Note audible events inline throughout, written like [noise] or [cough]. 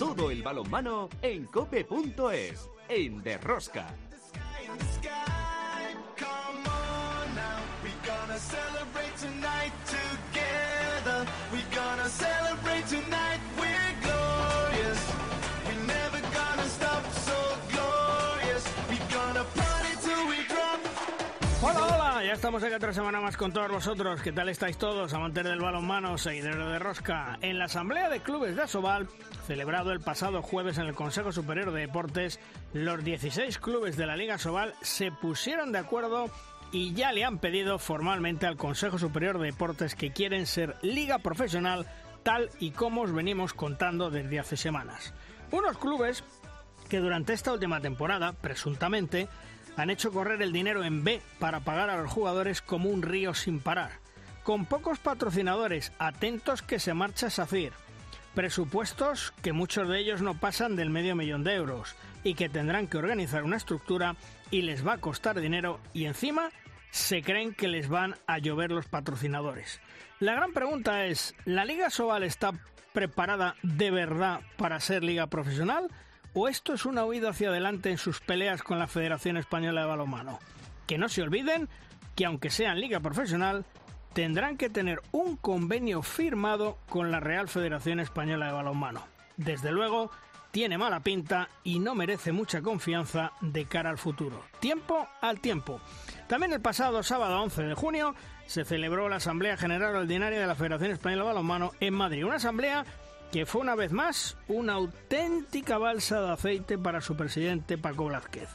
Todo el balonmano en cope.es, en Derrosca. Hola, ya estamos aquí otra semana más con todos vosotros. ¿Qué tal estáis todos, amantes del balonmano, seguidores de Rosca? En la Asamblea de Clubes de Asobal, celebrado el pasado jueves en el Consejo Superior de Deportes, los 16 clubes de la Liga Asobal se pusieron de acuerdo y ya le han pedido formalmente al Consejo Superior de Deportes que quieren ser liga profesional tal y como os venimos contando desde hace semanas. Unos clubes que durante esta última temporada, presuntamente, han hecho correr el dinero en B para pagar a los jugadores como un río sin parar. Con pocos patrocinadores, atentos que se marcha Safir. Presupuestos que muchos de ellos no pasan del medio millón de euros y que tendrán que organizar una estructura y les va a costar dinero y encima se creen que les van a llover los patrocinadores. La gran pregunta es, ¿la Liga Sobal está preparada de verdad para ser liga profesional? ¿O esto es una huida hacia adelante en sus peleas con la Federación Española de Balonmano? Que no se olviden que aunque sean liga profesional, tendrán que tener un convenio firmado con la Real Federación Española de Balonmano. Desde luego, tiene mala pinta y no merece mucha confianza de cara al futuro. Tiempo al tiempo. También el pasado sábado 11 de junio se celebró la Asamblea General Ordinaria de la Federación Española de Balonmano en Madrid. Una asamblea que fue una vez más una auténtica balsa de aceite para su presidente Paco Blázquez.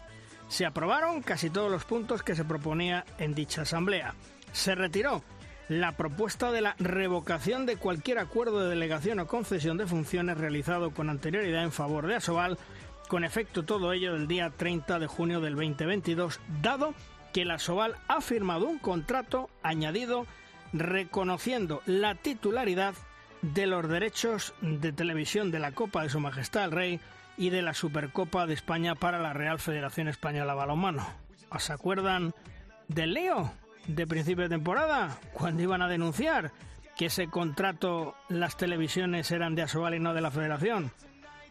Se aprobaron casi todos los puntos que se proponía en dicha asamblea. Se retiró la propuesta de la revocación de cualquier acuerdo de delegación o concesión de funciones realizado con anterioridad en favor de Asobal, con efecto todo ello del día 30 de junio del 2022, dado que la Asobal ha firmado un contrato añadido reconociendo la titularidad de los derechos de televisión de la Copa de Su Majestad el Rey y de la Supercopa de España para la Real Federación Española Balonmano. ¿Os acuerdan del lío de principio de temporada cuando iban a denunciar que ese contrato las televisiones eran de Asobal y no de la Federación?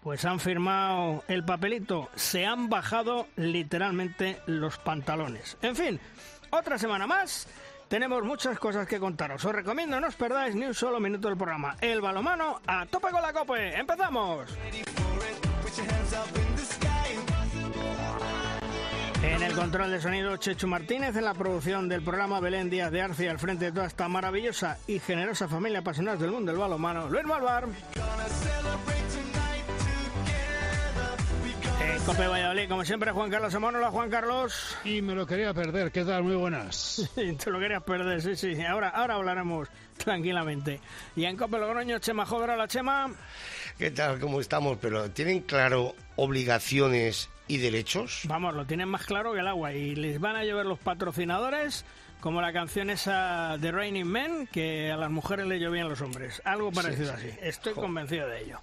Pues han firmado el papelito, se han bajado literalmente los pantalones. En fin, otra semana más tenemos muchas cosas que contaros. Os recomiendo no os perdáis ni un solo minuto del programa. El balomano a tope con la cope. ¡Empezamos! En el control de sonido, Chechu Martínez, en la producción del programa Belén Díaz de Arce, al frente de toda esta maravillosa y generosa familia apasionada del mundo del balomano, Luis Malvar. Cope Valladolid, como siempre, Juan Carlos Amón. Hola, Juan Carlos. Y me lo quería perder. ¿Qué tal? Muy buenas. [laughs] Te lo querías perder, sí, sí. Ahora, ahora hablaremos tranquilamente. Y en Cope Logroño, Chema Joder, la Chema. ¿Qué tal? ¿Cómo estamos? Pero ¿tienen claro obligaciones y derechos? Vamos, lo tienen más claro que el agua. Y les van a llover los patrocinadores como la canción esa de Raining Men, que a las mujeres le llovían los hombres. Algo parecido así. Estoy convencido de ello.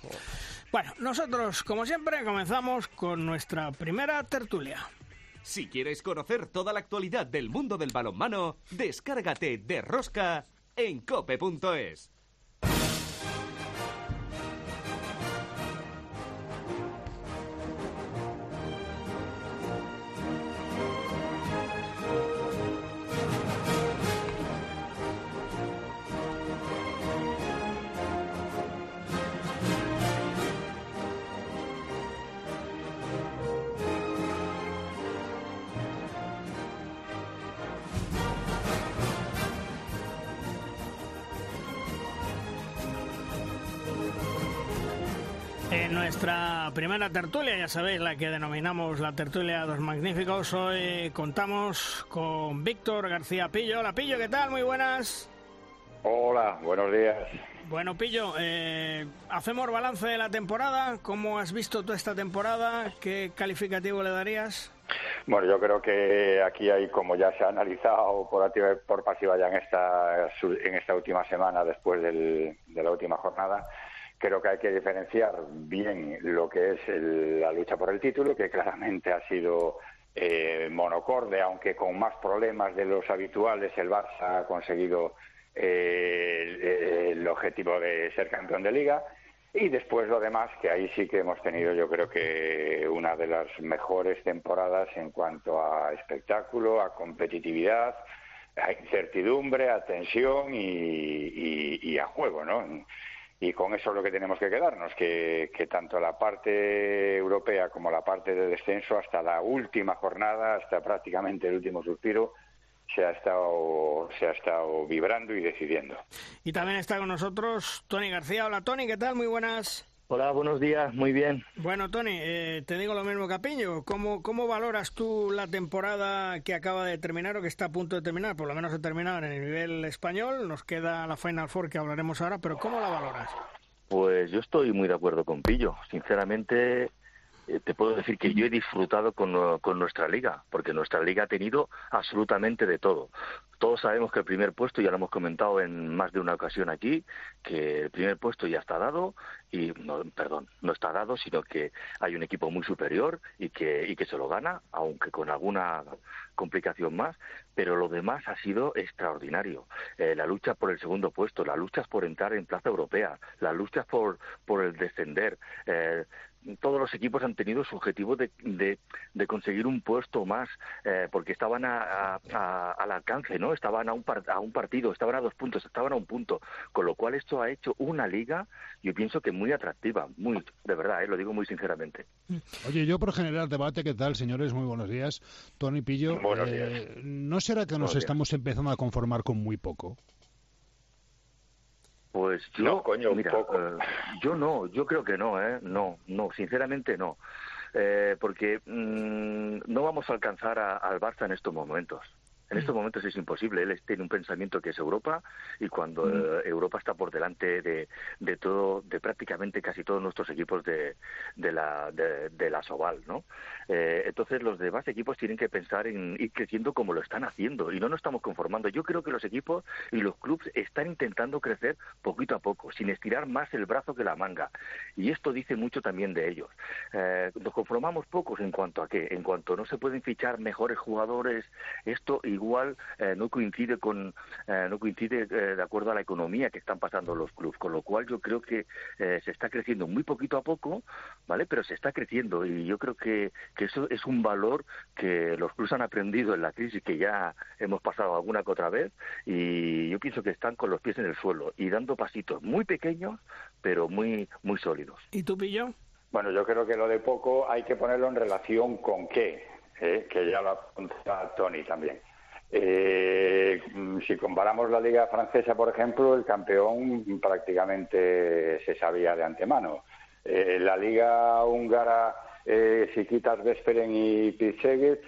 Bueno, nosotros, como siempre, comenzamos con nuestra primera tertulia. Si quieres conocer toda la actualidad del mundo del balonmano, descárgate de Rosca en cope.es. nuestra primera tertulia, ya sabéis, la que denominamos la tertulia de los magníficos, hoy contamos con Víctor García Pillo. Hola Pillo, ¿qué tal? Muy buenas. Hola, buenos días. Bueno, Pillo, eh, hacemos balance de la temporada. ¿Cómo has visto toda esta temporada? ¿Qué calificativo le darías? Bueno, yo creo que aquí hay, como ya se ha analizado por activa y por pasiva ya en esta, en esta última semana después del, de la última jornada, creo que hay que diferenciar bien lo que es el, la lucha por el título, que claramente ha sido eh, monocorde, aunque con más problemas de los habituales, el Barça ha conseguido eh, el, el objetivo de ser campeón de liga. Y después lo demás, que ahí sí que hemos tenido yo creo que una de las mejores temporadas en cuanto a espectáculo, a competitividad, a incertidumbre, a tensión y, a juego, ¿no? Y con eso es lo que tenemos que quedarnos, que, que tanto la parte europea como la parte de descenso, hasta la última jornada, hasta prácticamente el último suspiro, se ha estado se ha estado vibrando y decidiendo. Y también está con nosotros Tony García. Hola Tony, ¿qué tal? Muy buenas. Hola, buenos días, muy bien. Bueno, Tony, eh, te digo lo mismo Capiño. ¿Cómo, ¿Cómo valoras tú la temporada que acaba de terminar o que está a punto de terminar? Por lo menos ha terminado en el nivel español. Nos queda la Final Four que hablaremos ahora, pero ¿cómo la valoras? Pues yo estoy muy de acuerdo con Pillo. Sinceramente, eh, te puedo decir que yo he disfrutado con, con, nuestra liga, porque nuestra liga ha tenido absolutamente de todo. Todos sabemos que el primer puesto, ya lo hemos comentado en más de una ocasión aquí, que el primer puesto ya está dado, y no, perdón, no está dado, sino que hay un equipo muy superior y que, y que se lo gana, aunque con alguna complicación más, pero lo demás ha sido extraordinario. Eh, la lucha por el segundo puesto, la lucha por entrar en plaza europea, la lucha por, por el descender, eh, todos los equipos han tenido su objetivo de, de, conseguir un puesto más, eh, porque estaban a, al alcance, ¿no? Estaban a un, a un partido, estaban a dos puntos, estaban a un punto. Con lo cual esto ha hecho una liga, yo pienso que muy atractiva, muy, de verdad, ¿eh? lo digo muy sinceramente. Oye, yo por generar debate, ¿qué tal, señores? Muy buenos días. Tony Pillo, eh, ¿no será que nos estamos empezando a conformar con muy poco? Pues yo, coño, mira, eh, yo no, yo creo que no, ¿eh? No, no, sinceramente no. Eh, porque mm, no vamos a alcanzar al Barça en estos momentos. En estos mm. momentos es imposible. Él tiene un pensamiento que es Europa y cuando mm. eh, Europa está por delante de, de, todo, de prácticamente casi todos nuestros equipos de, de la de, la Soval, ¿no? Eh, entonces los demás equipos tienen que pensar en ir creciendo como lo están haciendo y no nos estamos conformando. Yo creo que los equipos y los clubes están intentando crecer poquito a poco, sin estirar más el brazo que la manga. Y esto dice mucho también de ellos. Eh, nos conformamos pocos en cuanto a qué, en cuanto no se pueden fichar mejores jugadores. Esto y igual eh, no coincide con eh, no coincide eh, de acuerdo a la economía que están pasando los clubes con lo cual yo creo que se está creciendo muy poquito a poco vale pero se está creciendo y yo creo que, que eso es un valor que los clubes han aprendido en la crisis que ya hemos pasado alguna que otra vez y yo pienso que están con los pies en el suelo y dando pasitos muy pequeños pero muy muy sólidos. Y tú pillo bueno yo creo que lo de poco hay que ponerlo en relación con qué que ya lo apunta Tony también eh, si comparamos la liga francesa, por ejemplo, el campeón prácticamente se sabía de antemano. Eh, la liga húngara, eh, si quitas Vesperen y Pizzegget,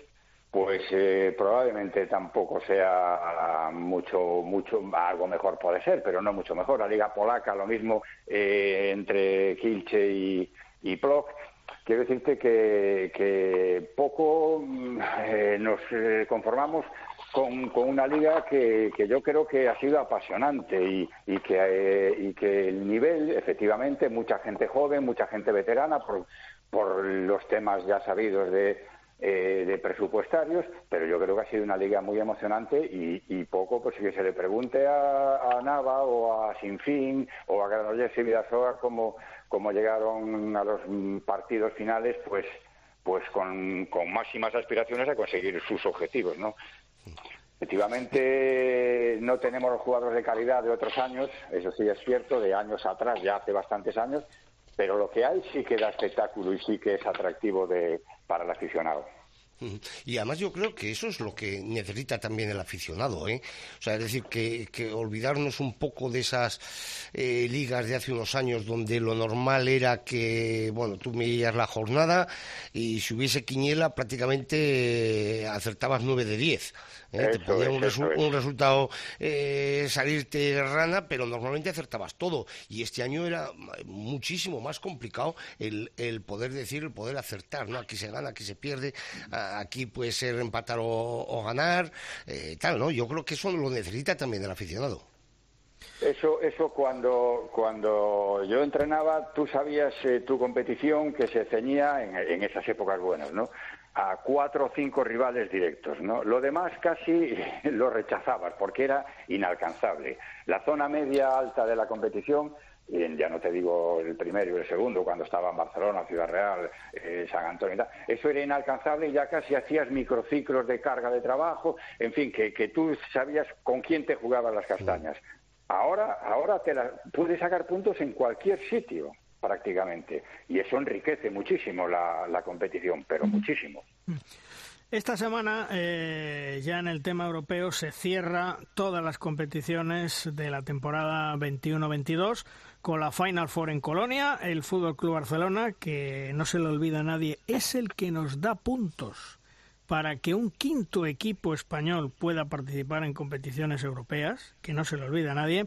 pues eh, probablemente tampoco sea mucho, mucho, algo mejor puede ser, pero no mucho mejor. La liga polaca, lo mismo entre Kilche y, y Plock. Quiero decirte que, que poco nos conformamos con, con una liga que, que, yo creo que ha sido apasionante y, y, que, eh, y que el nivel, efectivamente, mucha gente joven, mucha gente veterana, por, por los temas ya sabidos de, eh, de presupuestarios, pero yo creo que ha sido una liga muy emocionante y, y poco, pues que se le pregunte a, a, Nava o a Sinfín o a Granollers y Vidasoa cómo, llegaron a los partidos finales, pues pues con, con máximas aspiraciones a conseguir sus objetivos, ¿no? Efectivamente, no tenemos los jugadores de calidad de otros años, eso sí es cierto, de años atrás, ya hace bastantes años, pero lo que hay sí que da espectáculo y sí que es atractivo de, para el aficionado. Y además yo creo que eso es lo que necesita también el aficionado, ¿eh? O sea, es decir, que, olvidarnos un poco de esas eh, ligas de hace unos años donde lo normal era que, bueno, tú medías la jornada y si hubiese quiniela prácticamente acertabas nueve de diez. ¿Eh? te podía un, resultado eh, salirte rana, pero normalmente acertabas todo. Y este año era muchísimo más complicado el, el poder decir, el poder acertar, ¿no? Aquí se gana, aquí se pierde, aquí puede ser empatar o, ganar, eh, tal, ¿no? Yo creo que eso lo necesita también el aficionado. Eso, eso cuando, cuando yo entrenaba, tú sabías tu competición que se ceñía en, en esas épocas buenas, ¿no? A cuatro o cinco rivales directos, ¿no? Lo demás casi [laughs] lo rechazabas porque era inalcanzable. La zona media alta de la competición ya no te digo el primero y el segundo, cuando estaba en Barcelona, Ciudad Real, eh, San Antonio y tal, eso era inalcanzable y ya casi hacías microciclos de carga de trabajo, en fin, que, que tú sabías con quién te jugabas las castañas. Ahora, ahora te la, puedes sacar puntos en cualquier sitio prácticamente y eso enriquece muchísimo la, la competición, pero muchísimo. Esta semana, eh, ya en el tema europeo, se cierra todas las competiciones de la temporada 21-22 con la Final Four en Colonia. El Fútbol Club Barcelona, que no se le olvida a nadie, es el que nos da puntos para que un quinto equipo español pueda participar en competiciones europeas, que no se le olvida a nadie.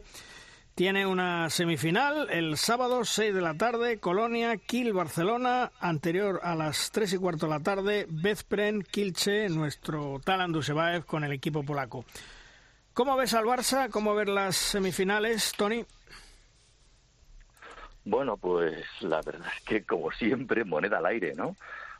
Tiene una semifinal el sábado 6 de la tarde, Colonia, Kiel, Barcelona, anterior a las 3 y cuarto de la tarde, Bezpren, Kilche, nuestro Talan Dusebaev con el equipo polaco. ¿Cómo ves al Barça? ¿Cómo ver las semifinales, Tony? Bueno, pues la verdad es que como siempre, moneda al aire, ¿no?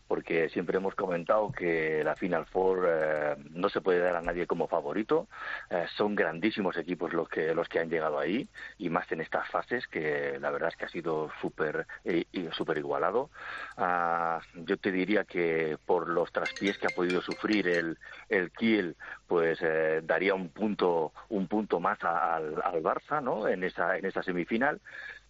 Porque siempre hemos comentado que la Final Four eh, no se puede dar a nadie como favorito. Eh, son grandísimos equipos los que los que han llegado ahí y más en estas fases que la verdad es que ha sido súper eh, súper igualado. Ah, yo te diría que por los traspiés que ha podido sufrir el el Kiel, pues daría un punto un punto más al, al Barça, ¿no? En esa en esa semifinal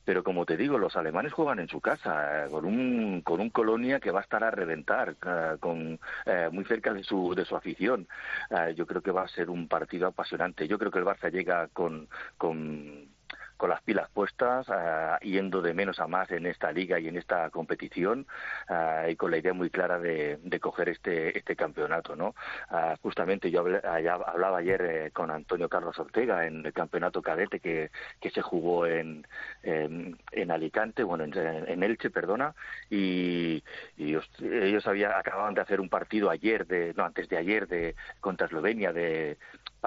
pero como te digo, los alemanes juegan en su casa, eh, con un, con un Colonia que va a estar a reventar, eh, con, eh, muy cerca de su, de su afición. yo creo que va a ser un partido apasionante. Yo creo que el Barça llega con, con con las pilas puestas, uh, yendo de menos a más en esta liga y en esta competición uh, y con la idea muy clara de, de coger este, este campeonato. ¿no? Uh, justamente yo hablé, hablaba ayer eh, con Antonio Carlos Ortega en el campeonato cadete que, que se jugó en, en, Alicante, bueno, en, en, Elche, perdona, y, y ellos había, acababan de hacer un partido ayer, de, no, antes de ayer, de contra Eslovenia, de,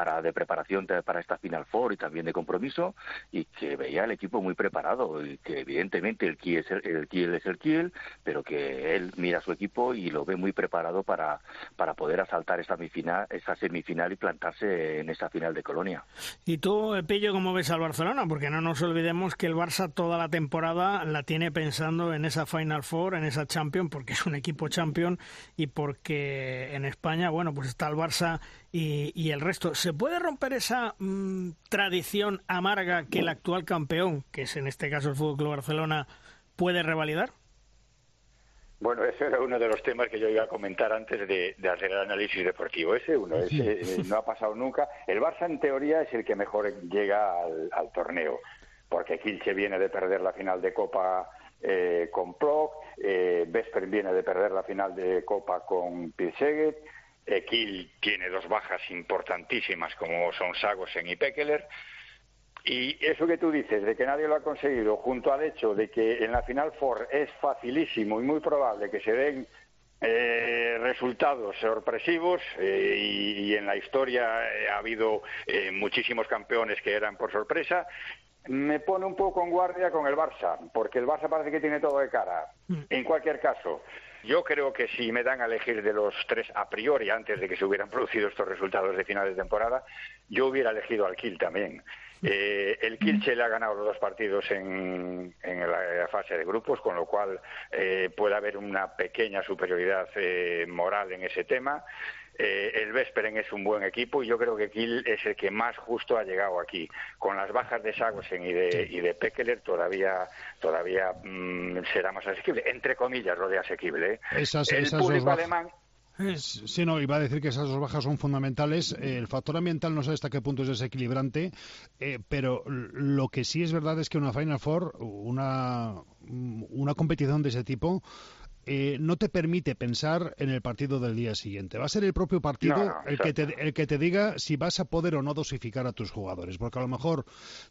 para de preparación para esta Final Four y también de compromiso y que veía el equipo muy preparado y que evidentemente el Kiel es el, el, Kiel, es el Kiel pero que él mira a su equipo y lo ve muy preparado para, para poder asaltar esa semifinal, esa semifinal y plantarse en esa final de Colonia. ¿Y tú, Pillo, cómo ves al Barcelona? Porque no nos olvidemos que el Barça toda la temporada la tiene pensando en esa Final Four, en esa Champion, porque es un equipo Champion y porque en España, bueno, pues está el Barça y, el resto. ¿Se puede romper esa mm, tradición amarga que el actual campeón, que es en este caso el Fútbol Club Barcelona, puede revalidar? Bueno, ese era uno de los temas que yo iba a comentar antes de, hacer el análisis deportivo. Ese uno, ese eh, no ha pasado nunca. El Barça, en teoría, es el que mejor llega al, torneo, porque Kilche viene de perder la final de Copa eh, con Proc, eh, Vesper viene de perder la final de Copa con Pilseguet, Kiel tiene dos bajas importantísimas como son Sagosen y Pekeler. Y eso que tú dices, de que nadie lo ha conseguido, junto al hecho de que en la final Ford es facilísimo y muy probable que se den eh, resultados sorpresivos eh, y, en la historia eh, ha habido muchísimos campeones que eran por sorpresa, me pone un poco en guardia con el Barça, porque el Barça parece que tiene todo de cara. Mm. En cualquier caso, yo creo que si me dan a elegir de los tres a priori, antes de que se hubieran producido estos resultados de final de temporada, yo hubiera elegido al Kiel también. Eh, el Kielce le ha ganado los dos partidos en, la, fase de grupos, con lo cual eh, puede haber una pequeña superioridad eh, moral en ese tema. Eh, el Vesperen es un buen equipo y yo creo que Kiel es el que más justo ha llegado aquí. Con las bajas de Sagosen y de, y de Pekeler todavía, todavía mm, será más asequible, entre comillas lo de asequible. ¿eh? el público alemán Sí, no, iba a decir que esas dos bajas son fundamentales. El factor ambiental no sé hasta qué punto es desequilibrante, eh, pero lo que sí es verdad es que una Final Four, una, una competición de ese tipo, eh, no te permite pensar en el partido del día siguiente. Va a ser el propio partido el, que te, el que te diga si vas a poder o no dosificar a tus jugadores. Porque a lo mejor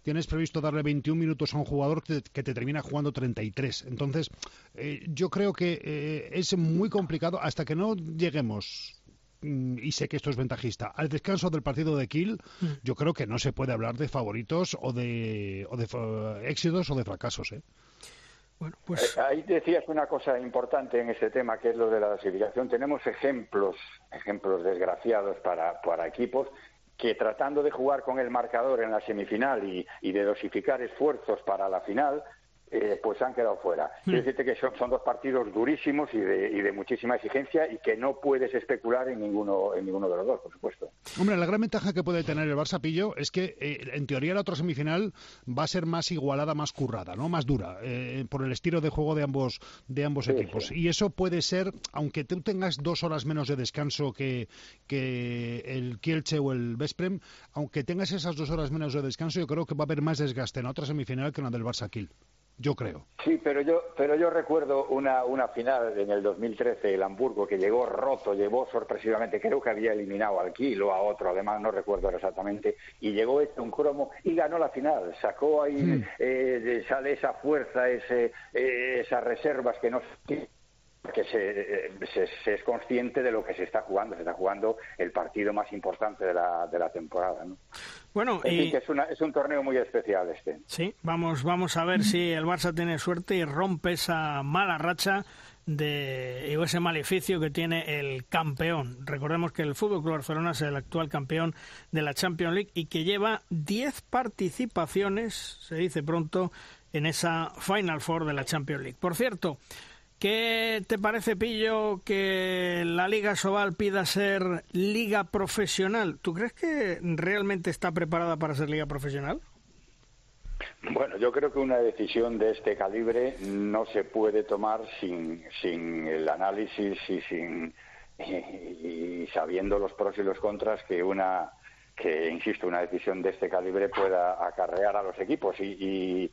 tienes previsto darle 21 minutos a un jugador que te, termina jugando 33. Entonces, eh, yo creo que eh, es muy complicado hasta que no lleguemos mm, y sé que esto es ventajista, al descanso del partido de Kiel, mm. yo creo que no se puede hablar de favoritos o de, o de éxitos o de fracasos. ¿eh? Pues... Eh, ahí decías una cosa importante en ese tema, que es lo de la clasificación. Tenemos ejemplos, ejemplos desgraciados para, para equipos que tratando de jugar con el marcador en la semifinal y de dosificar esfuerzos para la final, eh, pues han quedado fuera. Mm. Quiero decirte que son, dos partidos durísimos y de, muchísima exigencia y que no puedes especular en ninguno, en ninguno de los dos, por supuesto. Hombre, la gran ventaja que puede tener el Barça Pillo es que, eh, en teoría, la otra semifinal va a ser más igualada, más currada, ¿no? Más dura, eh, por el estilo de juego de ambos, de ambos equipos. Y eso puede ser, aunque tú tengas dos horas menos de descanso que, que el Kielce o el Vesprem, aunque tengas esas dos horas menos de descanso, yo creo que va a haber más desgaste en la otra semifinal que en la del Barça Kiel yo creo. Sí, pero yo, pero yo recuerdo una, una final en el 2013, el Hamburgo, que llegó roto, llevó sorpresivamente, creo que había eliminado al Kilo, a otro, además no recuerdo exactamente, y llegó este un cromo y ganó la final. Sacó ahí, eh, sale esa fuerza, ese, eh, esas reservas que no que se, se, es consciente de lo que se está jugando. Se está jugando el partido más importante de la, de la temporada. ¿no? Bueno, y... es, una, es un torneo muy especial este. Sí, vamos, vamos a ver si el Barça tiene suerte y rompe esa mala racha de o ese maleficio que tiene el campeón. Recordemos que el Fútbol Club Barcelona es el actual campeón de la Champions League y que lleva 10 participaciones, se dice pronto, en esa Final Four de la Champions League. Por cierto, ¿Qué te parece, Pillo, que la Liga Sobal pida ser liga profesional? ¿Tú crees que realmente está preparada para ser liga profesional? Bueno, yo creo que una decisión de este calibre no se puede tomar sin, sin el análisis y sin y sabiendo los pros y los contras que una que insisto una decisión de este calibre pueda acarrear a los equipos y,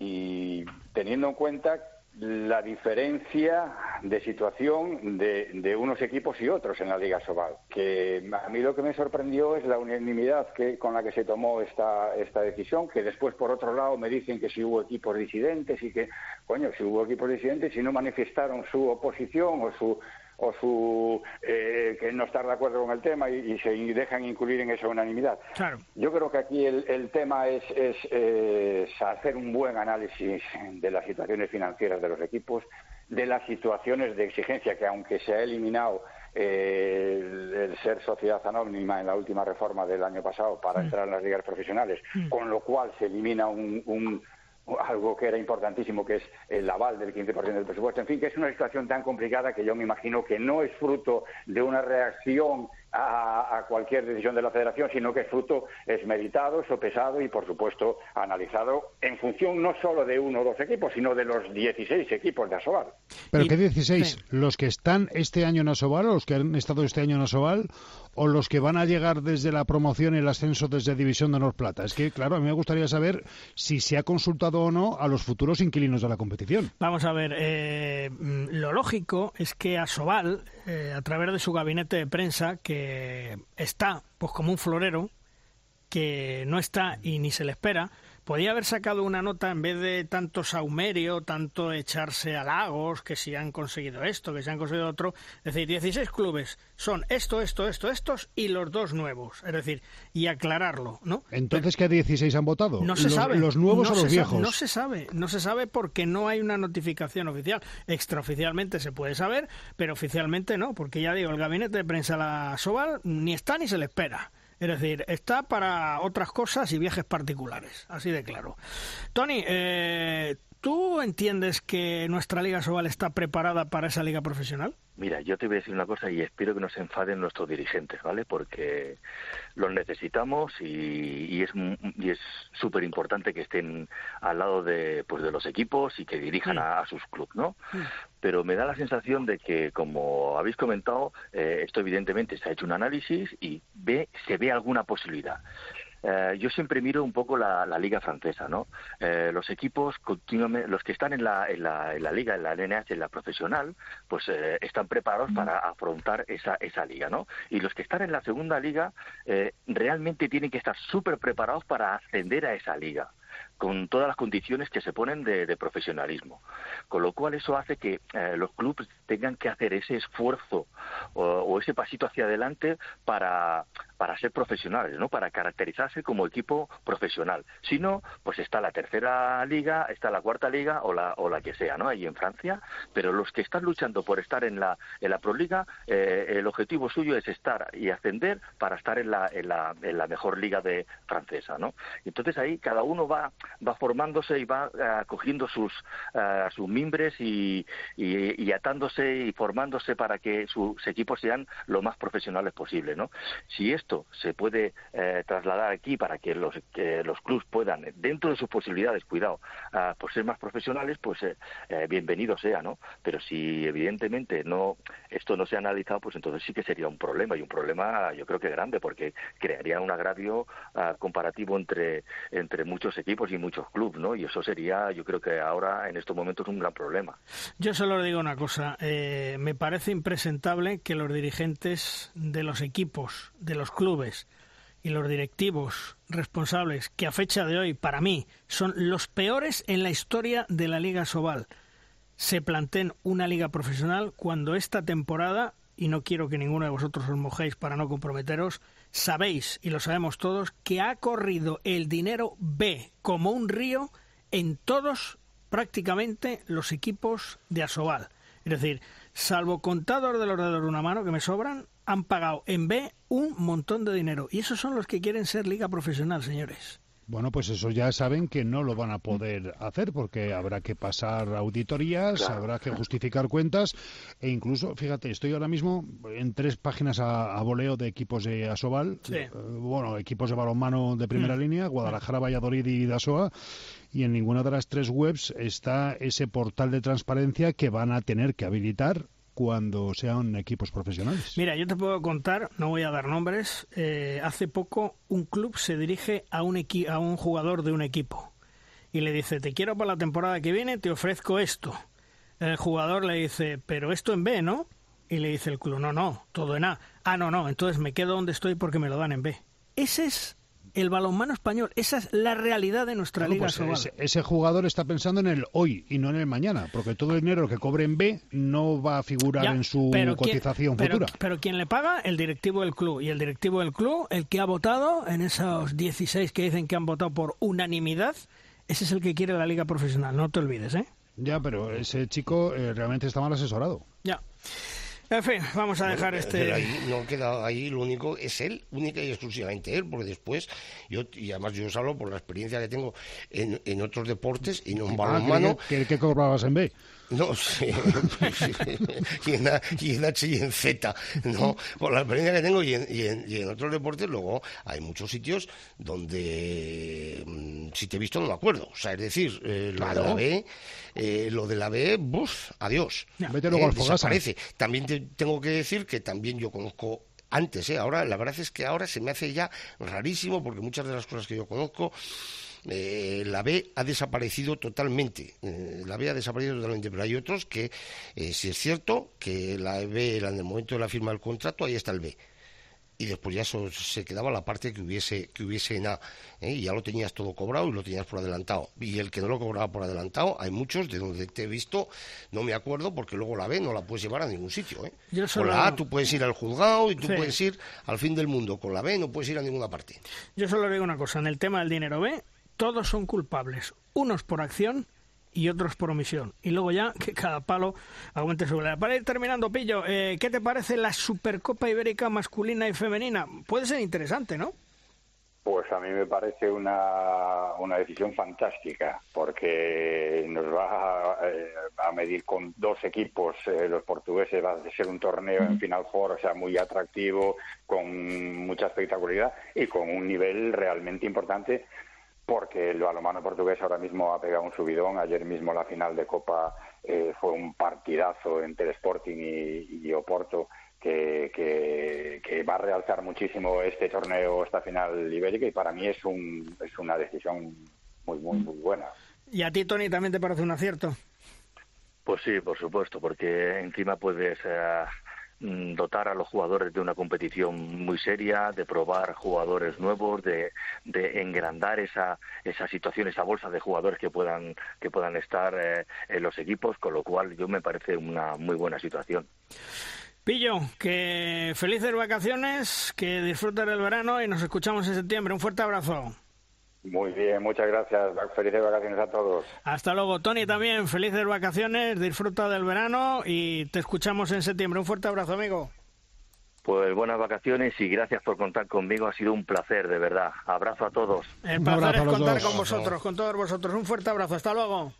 y teniendo en cuenta la diferencia de situación de, unos equipos y otros en la Liga Sobal. Que a mí lo que me sorprendió es la unanimidad que, con la que se tomó esta, esta decisión, que después, por otro lado, me dicen que si hubo equipos disidentes y que, coño, si hubo equipos disidentes y no manifestaron su oposición o su o su eh, que no estar de acuerdo con el tema y, se dejan incluir en esa unanimidad. Yo creo que aquí el, tema es, hacer un buen análisis de las situaciones financieras de los equipos, de las situaciones de exigencia que aunque se ha eliminado eh, el, ser sociedad anónima en la última reforma del año pasado para mm. entrar en las ligas profesionales, mm. con lo cual se elimina un algo que era importantísimo, que es el aval del 15% del presupuesto. En fin, que es una situación tan complicada que yo me imagino que no es fruto de una reacción a, cualquier decisión de la Federación, sino que es fruto es meditado, sopesado y, por supuesto, analizado en función no solo de uno o dos equipos, sino de los 16 equipos de Asobal. ¿Pero qué 16? ¿Los que están este año en Asobal o los que han estado este año en Asobal o los que van a llegar desde la promoción y el ascenso desde División de Honor Plata? Es que, claro, a mí me gustaría saber si se ha consultado o no a los futuros inquilinos de la competición. Vamos a ver, eh, lo lógico es que Asobal, eh, a través de su gabinete de prensa, que está pues como un florero, que no está y ni se le espera, podía haber sacado una nota en vez de tanto saumerio, tanto echarse a lagos, que si han conseguido esto, que si han conseguido otro. Es decir, 16 clubes son esto, esto, esto, estos y los dos nuevos. Es decir, y aclararlo, ¿no? Entonces, ¿qué 16 han votado? No se los, sabe. ¿Los nuevos o los viejos? no se sabe. No se sabe porque no hay una notificación oficial. Extraoficialmente se puede saber, pero oficialmente no, porque ya digo, el gabinete de prensa la Soval ni está ni se le espera. Es decir, está para otras cosas y viajes particulares, así de claro. Tony, eh, ¿tú entiendes que nuestra Liga Sobal está preparada para esa liga profesional? Mira, yo te voy a decir una cosa y espero que no se enfaden nuestros dirigentes, ¿vale? Porque los necesitamos y, es y es súper importante que estén al lado de pues de los equipos y que dirijan a, sus clubes, ¿no? Pero me da la sensación de que, como habéis comentado, eh, esto evidentemente se ha hecho un análisis y ve se ve alguna posibilidad. Eh, yo siempre miro un poco la, liga francesa, ¿no? Eh, los equipos continuamente, los que están en la, en la, en la liga, en la LNH, en la profesional, pues eh, están preparados para afrontar esa, esa liga, ¿no? Y los que están en la segunda liga realmente tienen que estar súper preparados para ascender a esa liga con todas las condiciones que se ponen de, profesionalismo. Con lo cual eso hace que eh, los clubes tengan que hacer ese esfuerzo o, ese pasito hacia adelante para, para ser profesionales, ¿no? Para caracterizarse como equipo profesional. Si no, pues está la tercera liga, está la cuarta liga o la, o la que sea, ¿no? Ahí en Francia. Pero los que están luchando por estar en la, en la Proliga, eh, el objetivo suyo es estar y ascender para estar en la, en la, en la mejor liga de francesa, ¿no? Entonces ahí cada uno va, va formándose y va uh, cogiendo sus, uh, sus mimbres y, y, y, atándose y formándose para que sus equipos sean lo más profesionales posible, ¿no? Si esto se puede eh, trasladar aquí para que los, que los clubs puedan, dentro de sus posibilidades, cuidado, uh, por ser más profesionales, pues eh, eh, bienvenido sea, ¿no? Pero si evidentemente no esto no se ha analizado, pues entonces sí que sería un problema y un problema yo creo que grande porque crearía un agravio uh, comparativo entre, entre muchos equipos y muchos clubes, ¿no? Y eso sería, yo creo que ahora en estos momentos un gran problema. Yo solo digo una cosa, me parece impresentable que los dirigentes de los equipos, de los clubes y los directivos responsables, que a fecha de hoy, para mí, son los peores en la historia de la Liga Sobal, se planteen una liga profesional cuando esta temporada, y no quiero que ninguno de vosotros os mojéis para no comprometeros, sabéis, y lo sabemos todos, que ha corrido el dinero B como un río en todos prácticamente los equipos de Asobal. Es decir, salvo contador de los de una mano que me sobran, han pagado en B un montón de dinero. Y esos son los que quieren ser liga profesional, señores. Bueno, pues eso ya saben que no lo van a poder hacer porque habrá que pasar auditorías, habrá que justificar cuentas e incluso, fíjate, estoy ahora mismo en tres páginas a, voleo de equipos de Asobal, eh, bueno, equipos de balonmano de primera mm. línea, Guadalajara, Valladolid y Dasoa, y en ninguna de las tres webs está ese portal de transparencia que van a tener que habilitar cuando sean equipos profesionales. Mira, yo te puedo contar, no voy a dar nombres, eh, hace poco un club se dirige a un, a un jugador de un equipo y le dice, te quiero para la temporada que viene, te ofrezco esto. El jugador le dice, pero esto en B, ¿no? Y le dice el club, no, no, todo en A. Ah, no, no, entonces me quedo donde estoy porque me lo dan en B. Ese es el balonmano español. Esa es la realidad de nuestra liga pues ese, jugador está pensando en el hoy y no en el mañana, porque todo el dinero que cobre en B no va a figurar en su cotización futura. Pero quien le paga, el directivo del club. Y el directivo del club, el que ha votado, en esos 16 que dicen que han votado por unanimidad, ese es el que quiere la liga profesional. No te olvides, ¿eh? Ya, pero ese chico eh, realmente está mal asesorado. Ya. En fin, vamos a dejar este. Pero ahí no queda ahí, lo único es él, única y exclusivamente él, porque después, yo y además yo os hablo por la experiencia que tengo en, en otros deportes y no en ah, balonmano. ¿Qué, qué cobrabas en B? No sé, [laughs] y, en, y, en, H y en Z, ¿no? Por la experiencia que tengo y en, y en, otros deportes, luego hay muchos sitios donde, mm, si te he visto, no me acuerdo. O sea, es decir, eh, lo de la B, eh, lo de la B, buf, adiós. Vete luego eh, al También te tengo que decir que también yo conozco antes, ¿eh? Ahora, la verdad es que ahora se me hace ya rarísimo porque muchas de las cosas que yo conozco eh, la B ha desaparecido totalmente. Eh, la B ha desaparecido totalmente, pero hay otros que, eh, si es cierto, que la B en el momento de la firma del contrato, ahí está el B. Y después ya se quedaba la parte que hubiese que hubiese en A y ya lo tenías todo cobrado y lo tenías por adelantado. Y el que no lo cobraba por adelantado hay muchos de donde te he visto no me acuerdo porque luego la B no la puedes llevar a ningún sitio ¿eh? con la A tú puedes ir al juzgado y tú puedes ir al fin del mundo. Con la B no puedes ir a ninguna parte. Yo solo digo una cosa en el tema del dinero B todos son culpables, unos por acción y otros por omisión. Y luego ya que cada palo aguante su velada. Para ir terminando, Pillo, eh, ¿qué te parece la Supercopa Ibérica masculina y femenina? Puede ser interesante, ¿no? Pues a mí me parece una, una decisión fantástica, porque nos va a, eh, medir con dos equipos, eh, los portugueses, va a ser un torneo en Final Four, o sea, muy atractivo, con mucha espectacularidad y con un nivel realmente importante porque el balonmano portugués ahora mismo ha pegado un subidón. Ayer mismo la final de Copa eh, fue un partidazo entre Sporting y, Oporto que, que, va a realzar muchísimo este torneo, esta final ibérica y para mí es, un, es una decisión muy, muy, muy buena. ¿Y a ti, Tony, también te parece un acierto? Pues sí, por supuesto, porque encima puedes mm, dotar a los jugadores de una competición muy seria, de probar jugadores nuevos, de, de engrandar esa, esa situación, esa bolsa de jugadores que puedan, que puedan estar eh, en los equipos, con lo cual yo me parece una muy buena situación. Pillo, que felices vacaciones, que disfrutes del verano y nos escuchamos en septiembre. Un fuerte abrazo. Muy bien, muchas gracias. Felices vacaciones a todos. Hasta luego, Tony, también. Felices vacaciones, disfruta del verano y te escuchamos en septiembre. Un fuerte abrazo, amigo. Pues buenas vacaciones y gracias por contar conmigo. Ha sido un placer, de verdad. Abrazo a todos. El placer es contar con vosotros, con todos vosotros. Un fuerte abrazo. Hasta luego.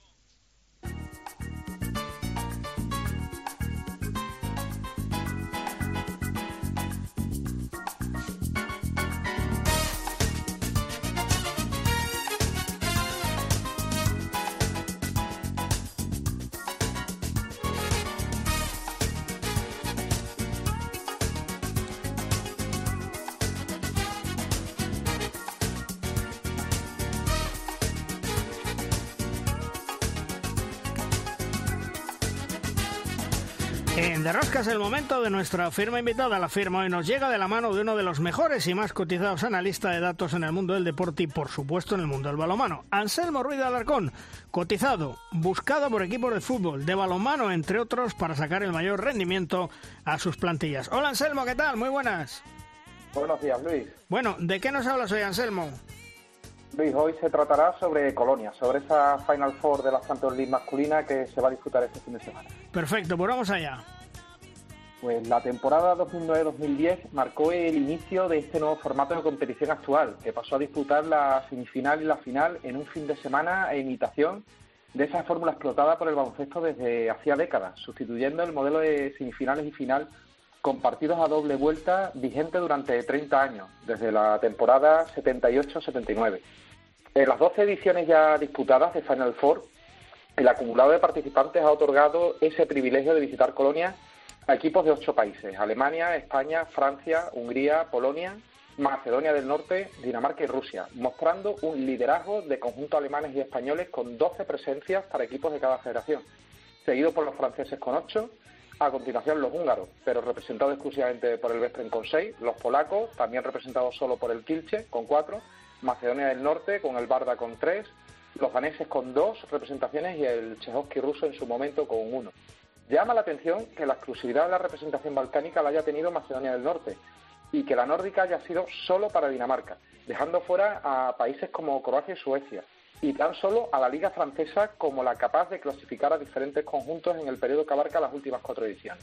En De Rosca es el momento de nuestra firma invitada. La firma hoy nos llega de la mano de uno de los mejores y más cotizados analistas de datos en el mundo del deporte y, por supuesto, en el mundo del balonmano. Anselmo Ruiz de Alarcón, cotizado, buscado por equipos de fútbol, de balonmano, entre otros, para sacar el mayor rendimiento a sus plantillas. Hola, Anselmo, ¿qué tal? Muy buenas. Buenos días, Luis. Bueno, ¿de qué nos hablas hoy, Anselmo? Luis, hoy se tratará sobre Colonia, sobre esa Final Four de la Champions League masculina que se va a disputar este fin de semana. Perfecto, pues vamos allá. Pues la temporada 2009-2010 marcó el inicio de este nuevo formato de competición actual, que pasó a disputar la semifinal y la final en un fin de semana a imitación de esa fórmula explotada por el baloncesto desde hacía décadas, sustituyendo el modelo de semifinales y final con partidos a doble vuelta vigente durante 30 años, desde la temporada 78-79. En las 12 ediciones ya disputadas de Final Four, el acumulado de participantes ha otorgado ese privilegio de visitar colonias a equipos de ocho países, Alemania, España, Francia, Hungría, Polonia, Macedonia del Norte, Dinamarca y Rusia, mostrando un liderazgo de conjuntos alemanes y españoles con 12 presencias para equipos de cada federación, seguido por los franceses con 8, a continuación los húngaros, pero representados exclusivamente por el Vestren con 6, los polacos, también representados solo por el Kilche con 4, Macedonia del Norte con el Barda con 3, los daneses con 2 representaciones y el Chehovsky ruso en su momento con 1. Llama la atención que la exclusividad de la representación balcánica la haya tenido Macedonia del Norte y que la nórdica haya sido solo para Dinamarca, dejando fuera a países como Croacia y Suecia, y tan solo a la Liga Francesa como la capaz de clasificar a diferentes conjuntos en el periodo que abarca las últimas cuatro ediciones.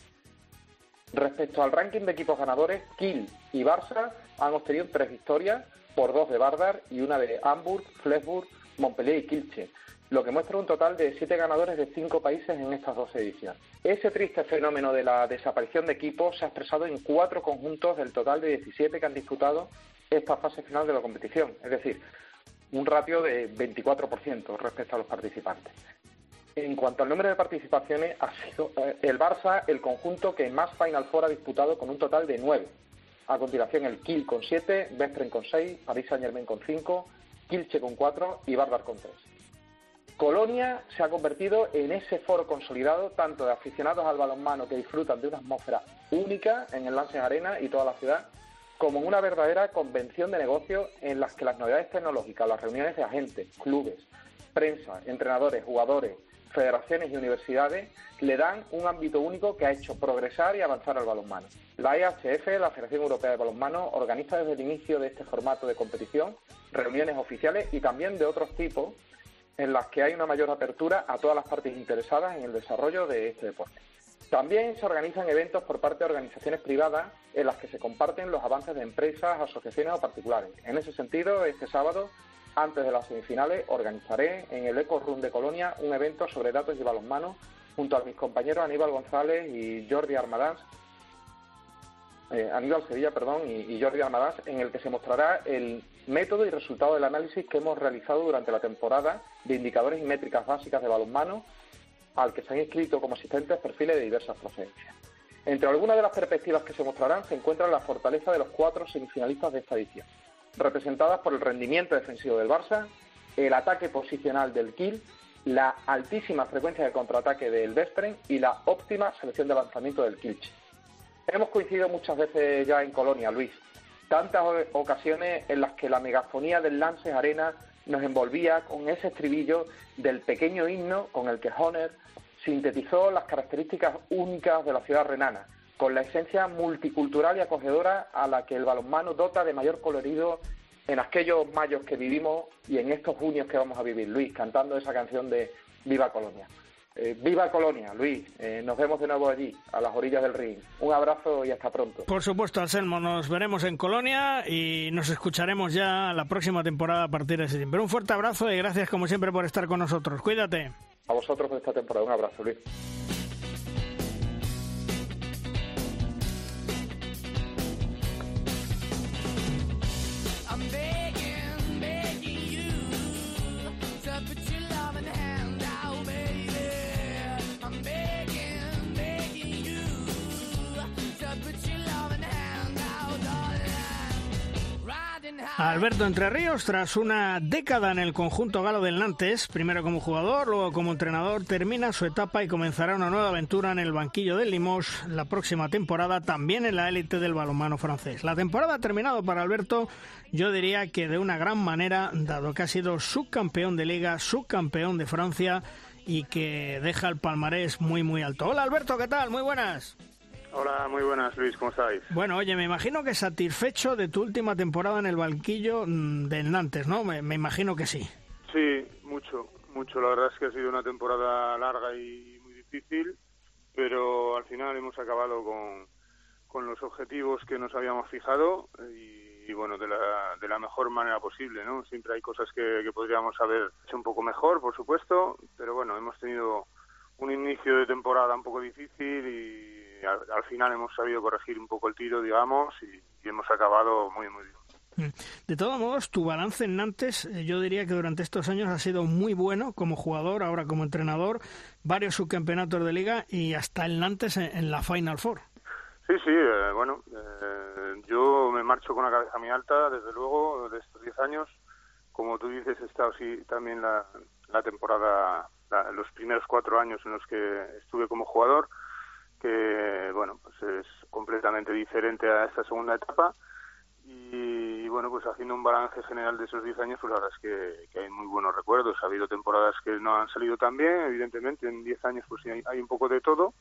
Respecto al ranking de equipos ganadores, Kiel y Barça han obtenido tres victorias, por dos de Bardar y una de Hamburg, Flensburg, Montpellier y Kielce, lo que muestra un total de siete ganadores de cinco países en estas dos ediciones. Ese triste fenómeno de la desaparición de equipos se ha expresado en cuatro conjuntos del total de 17 que han disputado esta fase final de la competición, es decir, un ratio de 24% respecto a los participantes. En cuanto al número de participaciones, ha sido eh, el Barça el conjunto que más Final Four ha disputado con un total de nueve. A continuación el Kiel con siete, Vestren con seis, Paris Saint Germain con cinco, Kilche con cuatro y Bardar con tres. Colonia se ha convertido en ese foro consolidado tanto de aficionados al balonmano que disfrutan de una atmósfera única en el Lance Arena y toda la ciudad, como en una verdadera convención de negocios en las que las novedades tecnológicas, las reuniones de agentes, clubes, prensa, entrenadores, jugadores, federaciones y universidades le dan un ámbito único que ha hecho progresar y avanzar al balonmano. La EHF, la Federación Europea de Balonmano, organiza desde el inicio de este formato de competición reuniones oficiales y también de otros tipos en las que hay una mayor apertura a todas las partes interesadas en el desarrollo de este deporte. También se organizan eventos por parte de organizaciones privadas en las que se comparten los avances de empresas, asociaciones o particulares. En ese sentido, este sábado, antes de las semifinales, organizaré en el Eco Room de Colonia un evento sobre datos y balonmano junto a mis compañeros Aníbal González y Jordi Armadás, eh, Aníbal Sevilla, perdón, y, Jordi Armadás, en el que se mostrará el método y resultado del análisis que hemos realizado durante la temporada de indicadores y métricas básicas de balonmano al que se han inscrito como asistentes perfiles de diversas procedencias. Entre algunas de las perspectivas que se mostrarán se encuentra la fortaleza de los cuatro semifinalistas de esta edición, representadas por el rendimiento defensivo del Barça, el ataque posicional del Kiel, la altísima frecuencia de contraataque del Vestren y la óptima selección de lanzamiento del Kielce. Hemos coincidido muchas veces ya en Colonia, Luis. Tantas ocasiones en las que la megafonía del Lances Arena nos envolvía con ese estribillo del pequeño himno con el que Honer sintetizó las características únicas de la ciudad renana, con la esencia multicultural y acogedora a la que el balonmano dota de mayor colorido en aquellos mayos que vivimos y en estos junios que vamos a vivir, Luis, cantando esa canción de Viva Colonia. Eh, viva Colonia, Luis. Eh, nos vemos de nuevo allí, a las orillas del ring. Un abrazo y hasta pronto. Por supuesto, Anselmo, nos veremos en Colonia y nos escucharemos ya la próxima temporada a partir de ese tiempo. Un fuerte abrazo y gracias como siempre por estar con nosotros. Cuídate. A vosotros por esta temporada. Un abrazo, Luis. Alberto Entre Ríos, tras una década en el conjunto galo del Nantes, primero como jugador, luego como entrenador, termina su etapa y comenzará una nueva aventura en el banquillo del Limos la próxima temporada, también en la élite del balonmano francés. La temporada ha terminado para Alberto, yo diría que de una gran manera, dado que ha sido subcampeón de liga, subcampeón de Francia y que deja el palmarés muy muy alto. Hola Alberto, ¿qué tal? Muy buenas. Hola, muy buenas, Luis, ¿cómo estáis? Bueno, oye, me imagino que satisfecho de tu última temporada en el banquillo mm, del Nantes, ¿no? Me, imagino que sí. Sí, mucho, mucho. La verdad es que ha sido una temporada larga y muy difícil, pero al final hemos acabado con, con los objetivos que nos habíamos fijado y, bueno, de la, de la mejor manera posible, ¿no? Siempre hay cosas que, que podríamos haber hecho un poco mejor, por supuesto, pero bueno, hemos tenido un inicio de temporada un poco difícil y al, final hemos sabido corregir un poco el tiro, digamos, y, hemos acabado muy, muy bien. Mm. De todos modos, tu balance en Nantes, eh, yo diría que durante estos años ha sido muy bueno como jugador, ahora como entrenador, varios subcampeonatos de liga y hasta el Nantes en, la Final Four. Sí, sí, eh, bueno, eh, yo me marcho con la cabeza muy alta, desde luego, de estos 10 años. Como tú dices, he estado sí, también la, la temporada, los primeros cuatro años en los que estuve como jugador que bueno pues es completamente diferente a esta segunda etapa. Y, bueno pues haciendo un balance general de esos 10 años pues la verdad es que, hay muy buenos recuerdos. Ha habido temporadas que no han salido tan bien evidentemente en 10 años pues hay, hay un poco de todo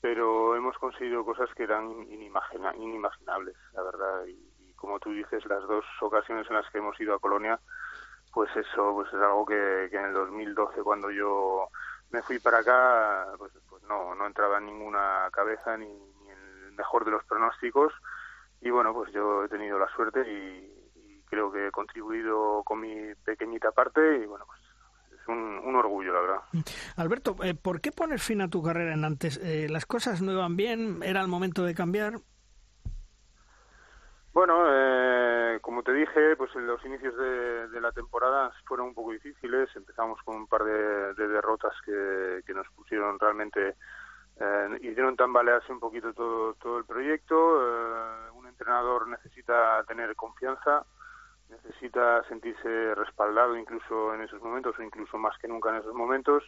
pero hemos conseguido cosas que eran inimaginables la verdad. Y, como tú dices las dos ocasiones en las que hemos ido a Colonia pues eso pues es algo que, que en el 2012 cuando yo me fui para acá pues no, no entraba en ninguna cabeza ni, el mejor de los pronósticos y bueno, pues yo he tenido la suerte y, creo que he contribuido con mi pequeñita parte y bueno, pues es un, orgullo, la verdad. Alberto, eh, ¿por qué poner fin a tu carrera en antes? Eh, ¿Las cosas no iban bien? ¿Era el momento de cambiar? Bueno, eh, como te dije, pues los inicios de, la temporada fueron un poco difíciles. Empezamos con un par de, derrotas que, nos pusieron realmente, eh, hicieron tambalearse un poquito todo, todo el proyecto. Eh, un entrenador necesita tener confianza, necesita sentirse respaldado incluso en esos momentos o incluso más que nunca en esos momentos.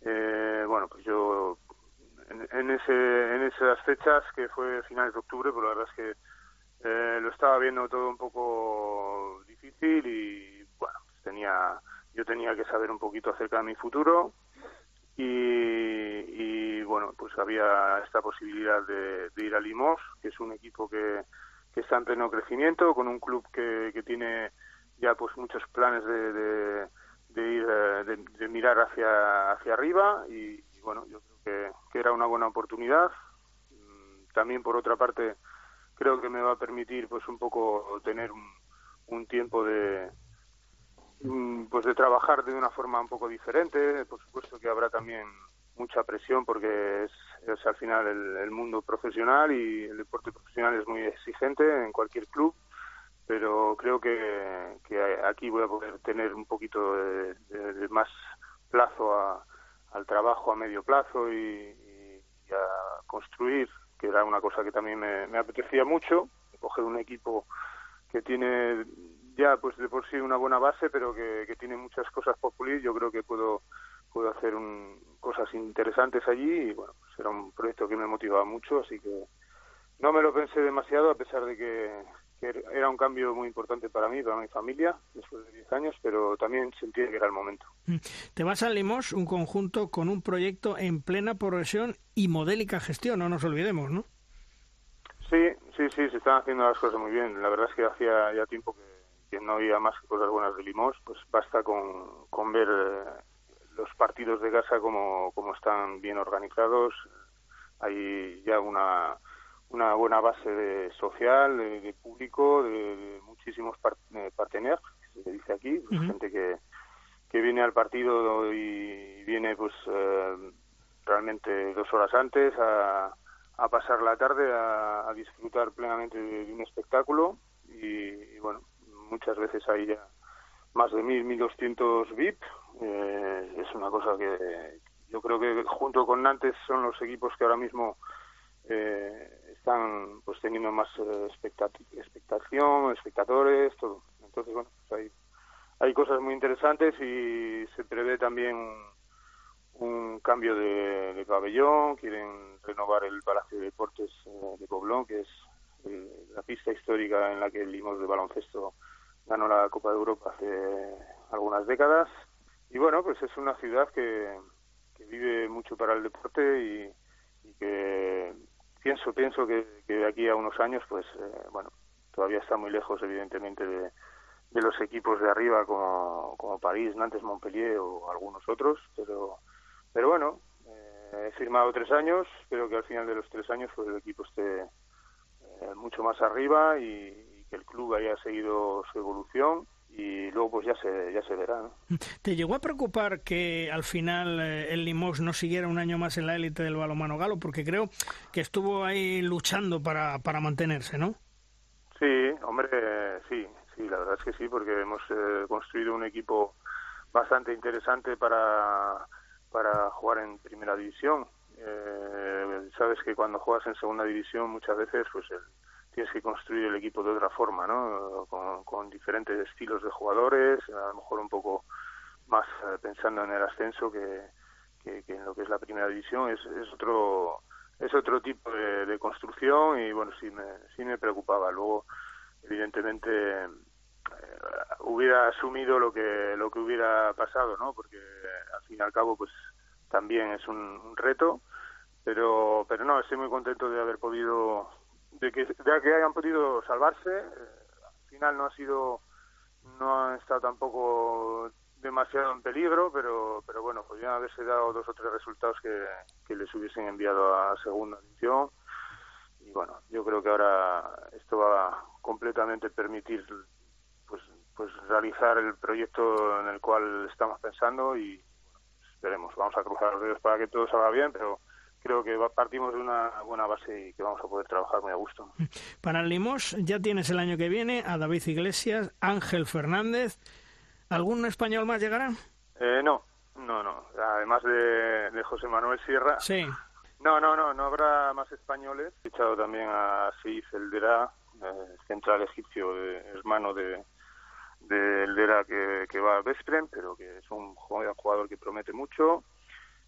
Eh, bueno, pues yo en, en, ese, en esas fechas, que fue finales de octubre, pues la verdad es que eh, lo estaba viendo todo un poco difícil y bueno, pues tenía, yo tenía que saber un poquito acerca de mi futuro y, bueno, pues había esta posibilidad de, ir a Limos, que es un equipo que, que está en pleno crecimiento, con un club que, que tiene ya pues muchos planes de, de, ir, eh, de, mirar hacia, hacia arriba y, bueno, yo creo que, que era una buena oportunidad. Mm, también por otra parte creo que me va a permitir pues un poco tener un, tiempo de mm, pues de trabajar de una forma un poco diferente. Por supuesto que habrá también mucha presión porque es, es al final el, mundo profesional y el deporte profesional es muy exigente en cualquier club pero creo que, aquí voy a poder tener un poquito de, más plazo al trabajo a medio plazo y a construir que era una cosa que también me, apetecía mucho, coger un equipo que tiene ya pues de por sí una buena base, pero que, tiene muchas cosas por pulir, yo creo que puedo puedo hacer un, cosas interesantes allí y bueno, pues era un proyecto que me motivaba mucho, así que no me lo pensé demasiado, a pesar de que, era un cambio muy importante para mí, para mi familia, después de 10 años, pero también sentí que era el momento. Mm. Te vas a Limos, un conjunto con un proyecto en plena progresión y modélica gestión, no nos olvidemos, ¿no? Sí, sí, sí, se están haciendo las cosas muy bien. La verdad es que hacía ya tiempo que, no había más cosas buenas de Limos, pues basta con, con ver eh, los partidos de casa como, como están bien organizados. Hay ya una una buena base de social, de, público, de, muchísimos parteneros, que se dice aquí, pues gente que, que viene al partido y viene pues eh, realmente dos horas antes a, a pasar la tarde a, disfrutar plenamente de, un espectáculo y, bueno, muchas veces hay ya más de mil, mil doscientos VIP. Eh, es una cosa que yo creo que junto con Nantes son los equipos que ahora mismo eh, están pues teniendo más eh, expectación, espectadores, todo. Entonces, bueno, pues hay, hay cosas muy interesantes y se prevé también un, cambio de, pabellón, quieren renovar el Palacio de Deportes eh, de Poblón, que es la pista histórica en la que el Limos de baloncesto ganó la Copa de Europa hace algunas décadas. Y bueno, pues es una ciudad que, que vive mucho para el deporte y, y que pienso pienso que, de aquí a unos años pues eh, bueno todavía está muy lejos evidentemente de, los equipos de arriba como, como París Nantes Montpellier o algunos otros pero pero bueno eh, he firmado tres años espero que al final de los tres años pues el equipo esté eh, mucho más arriba y, que el club haya seguido su evolución y luego pues ya se ya se verá te llegó a preocupar que al final eh, el Limos no siguiera un año más en la élite del balonmano galo porque creo que estuvo ahí luchando para para mantenerse no sí hombre sí sí la verdad es que sí porque hemos eh, construido un equipo bastante interesante para para jugar en primera división. Eh, sabes que cuando juegas en segunda división muchas veces pues el tienes que construir el equipo de otra forma, ¿no? Con, diferentes estilos de jugadores, a lo mejor un poco más eh, pensando en el ascenso que, que, en lo que es la primera división. Es, es otro es otro tipo de, construcción y bueno sí me sí me preocupaba. Luego evidentemente eh, hubiera asumido lo que lo que hubiera pasado, ¿no? Porque al fin y al cabo pues también es un, un reto pero pero no estoy muy contento de haber podido de que ya que hayan podido salvarse eh, al final no ha sido no han estado tampoco demasiado en peligro pero pero bueno podrían haberse dado dos o tres resultados que, que les hubiesen enviado a segunda división. Y bueno yo creo que ahora esto va completamente permitir pues pues realizar el proyecto en el cual estamos pensando y esperemos vamos a cruzar los dedos para que todo salga bien pero creo que partimos de una buena base y que vamos a poder trabajar muy a gusto. Para el Limos ya tienes el año que viene a David Iglesias, Ángel Fernández. ¿Algún español más llegará? Eh, no, no, no. Además de, de, José Manuel Sierra. Sí. No, no, no, no habrá más españoles. He echado también a Seif Eldera, eh, central egipcio, hermano de, de Eldera que, que va a Vesprem, pero que es un jugador que promete mucho.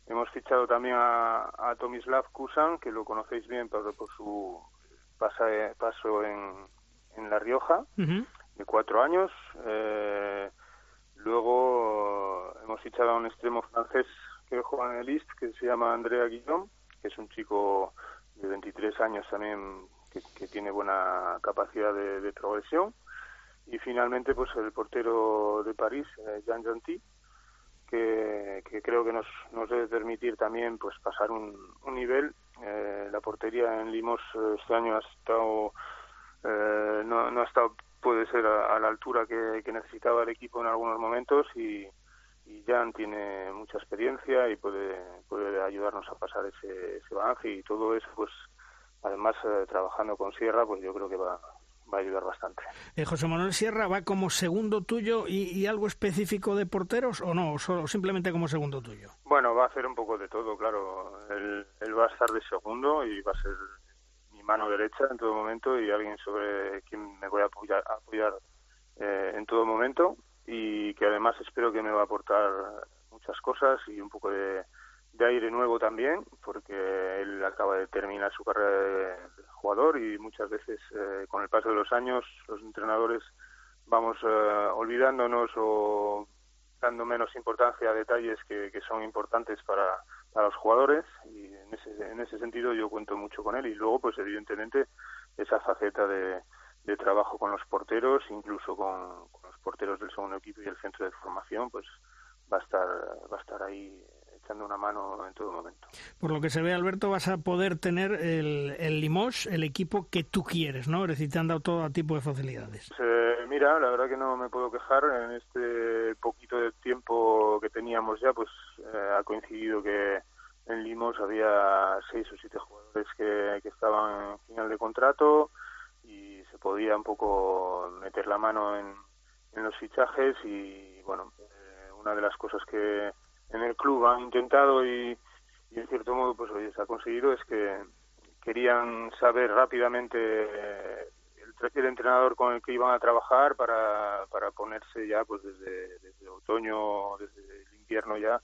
Hemos fichado también a, a Tomislav Kusan, que lo conocéis bien por, por su paso en, en La Rioja, de cuatro años. Eh, luego hemos fichado a un extremo francés que juega en el East, que se llama Andrea Guillaume, que es un chico de 23 años también que, tiene buena capacidad de, progresión. Y finalmente, pues el portero de París, eh, Jean Gentil, que, creo que nos, nos debe permitir también pues pasar un, un nivel. Eh, la portería en Limos eh, este año ha estado eh, no, no ha estado puede ser a, la altura que, necesitaba el equipo en algunos momentos y, y Jan tiene mucha experiencia y puede ayudarnos a pasar ese, ese balance y todo eso pues además trabajando con Sierra pues yo creo que va va a ayudar bastante. Eh, José Manuel Sierra va como segundo tuyo y, algo específico de porteros o no, o simplemente como segundo tuyo. Bueno, va a hacer un poco de todo, claro. Él, va a estar de segundo y va a ser mi mano derecha en todo momento y alguien sobre quien me voy a apoyar, apoyar eh, en todo momento y que además espero que me va a aportar muchas cosas y un poco de, de aire nuevo también, porque él acaba de terminar su carrera de, jugador y muchas veces eh, con el paso de los años los entrenadores vamos eh, olvidándonos o dando menos importancia a detalles que, que son importantes para, para, los jugadores y en ese, en ese sentido yo cuento mucho con él y luego pues evidentemente esa faceta de, de trabajo con los porteros, incluso con, con, los porteros del segundo equipo y el centro de formación, pues va a estar, va a estar ahí echando una mano en todo momento. Por lo que se ve, Alberto, vas a poder tener el, el Limos, el equipo que tú quieres, ¿no? Es decir, te han dado todo tipo de facilidades. Pues, eh, mira, la verdad que no me puedo quejar. En este poquito de tiempo que teníamos ya, pues eh, ha coincidido que en Limos había seis o siete jugadores que, que estaban en final de contrato y se podía un poco meter la mano en, en los fichajes y, bueno, eh, una de las cosas que en el club han intentado y, y en cierto modo pues oye, se ha conseguido es que querían saber rápidamente el, el entrenador con el que iban a trabajar para, para ponerse ya pues desde, desde otoño desde el invierno ya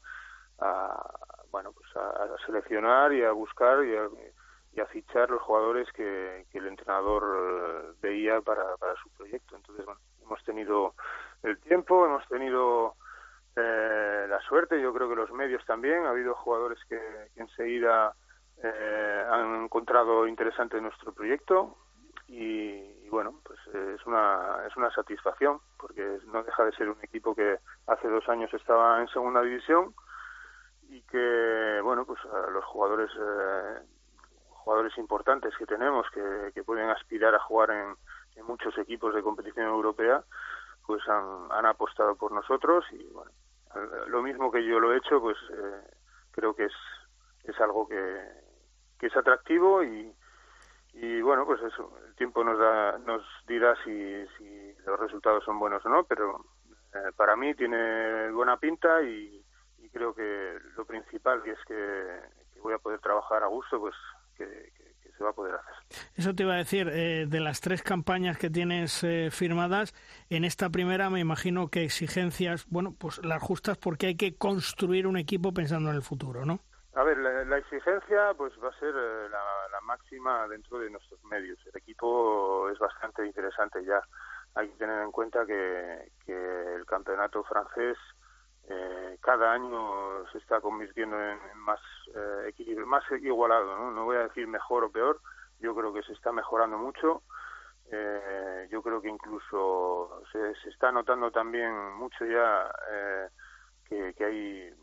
a bueno pues a, a seleccionar y a buscar y a, y a fichar los jugadores que, que el entrenador veía para, para su proyecto. Entonces bueno hemos tenido el tiempo hemos tenido eh, la suerte, yo creo que los medios también, ha habido jugadores que, enseguida eh, han encontrado interesante nuestro proyecto y, y bueno, pues eh, es una, es una satisfacción porque no deja de ser un equipo que hace dos años estaba en segunda división y que, bueno, pues los jugadores eh, jugadores importantes que tenemos que, que pueden aspirar a jugar en, en muchos equipos de competición europea pues han, han apostado por nosotros y bueno lo mismo que yo lo he hecho, pues eh, creo que es, es algo que, que es atractivo y, y bueno, pues eso, el tiempo nos, da, nos dirá si, si los resultados son buenos o no, pero eh, para mí tiene buena pinta y, y creo que lo principal que es que, que voy a poder trabajar a gusto, pues que, que, se va a poder hacer. Eso te iba a decir, eh, de las tres campañas que tienes eh, firmadas, en esta primera me imagino que exigencias, bueno, pues las justas porque hay que construir un equipo pensando en el futuro, ¿no? A ver, la, la exigencia pues va a ser eh, la, la, máxima dentro de nuestros medios. El equipo es bastante interesante ya. Hay que tener en cuenta que, que el campeonato francés eh, cada año se está convirtiendo en, más eh, equilibrio, más igualado, ¿no? voy a decir mejor o peor, yo creo que se está mejorando mucho, eh, yo creo que incluso se, se está notando también mucho ya eh, que, que hay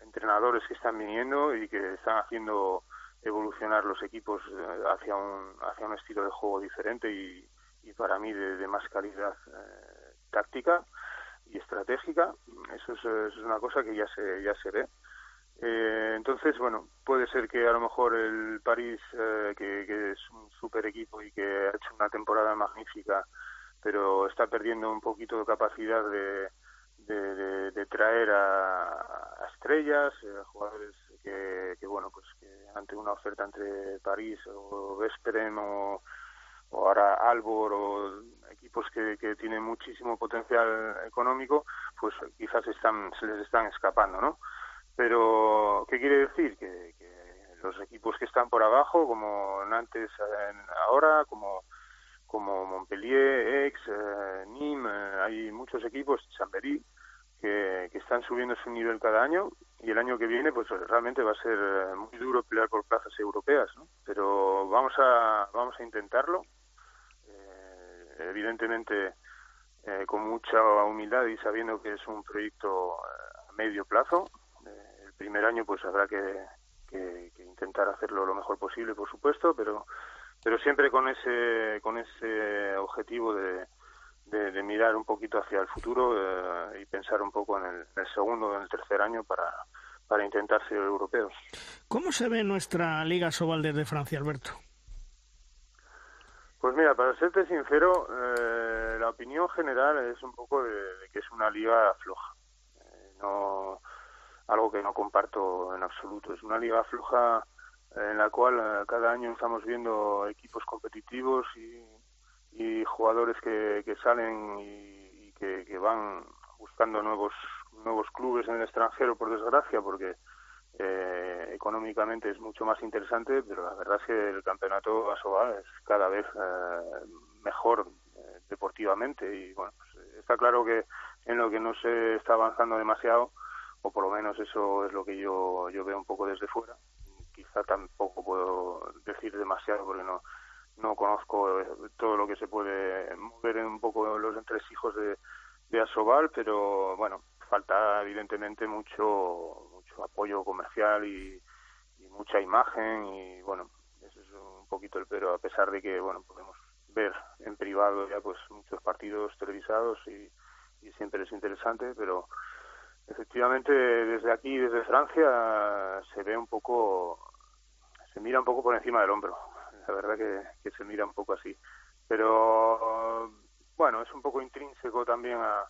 entrenadores que están viniendo y que están haciendo evolucionar los equipos eh, hacia un hacia un estilo de juego diferente y, para mí de, de más calidad eh, táctica y estratégica. Eso es, eso es una cosa que ya se, ya se ve. Eh, entonces, bueno, puede ser que a lo mejor el París, eh, que, es un super equipo y que ha hecho una temporada magnífica, pero está perdiendo un poquito de capacidad de, de, traer a, estrellas, eh, jugadores que, que, bueno, pues que ante una oferta entre París o Vesperem o, o ahora Albor o equipos que, que tienen muchísimo potencial económico, pues quizás están, se les están escapando, ¿no? Pero, ¿qué quiere decir? Que, que los equipos que están por abajo, como Nantes ahora, como, como Montpellier, Aix, eh, Nîmes, eh, hay muchos equipos, Chambéry, que, que están subiendo su nivel cada año y el año que viene pues realmente va a ser eh, muy duro pelear por plazas europeas, ¿no? Pero vamos a, vamos a intentarlo evidentemente eh, con mucha humildad y sabiendo que es un proyecto eh, a medio plazo. Eh, el primer año pues habrá que, que, intentar hacerlo lo mejor posible, por supuesto, pero pero siempre con ese con ese objetivo de, de, de mirar un poquito hacia el futuro eh, y pensar un poco en el, segundo o en el tercer año para para intentar ser europeos. ¿Cómo se ve nuestra Liga Sobal desde Francia, Alberto? Pues mira, para serte sincero, eh, la opinión general es un poco de, que es una liga floja. Eh, no algo que no comparto en absoluto. Es una liga floja en la cual eh, cada año estamos viendo equipos competitivos y, jugadores que, salen y, y que, que, van buscando nuevos nuevos clubes en el extranjero, por desgracia, porque eh, económicamente es mucho más interesante, pero la verdad es que el campeonato Asobal es cada vez eh, mejor eh, deportivamente y bueno, pues, está claro que en lo que no se está avanzando demasiado, o por lo menos eso es lo que yo, yo veo un poco desde fuera. Quizá tampoco puedo decir demasiado porque no, no conozco todo lo que se puede mover en un poco los entresijos de, de Asobal, pero bueno, falta evidentemente mucho mucho apoyo comercial y, mucha imagen y bueno eso es un poquito el pero a pesar de que bueno podemos ver en privado ya pues muchos partidos televisados y, siempre es interesante pero efectivamente desde aquí desde Francia se ve un poco se mira un poco por encima del hombro. La verdad que, se mira un poco así. Pero bueno es un poco intrínseco también a,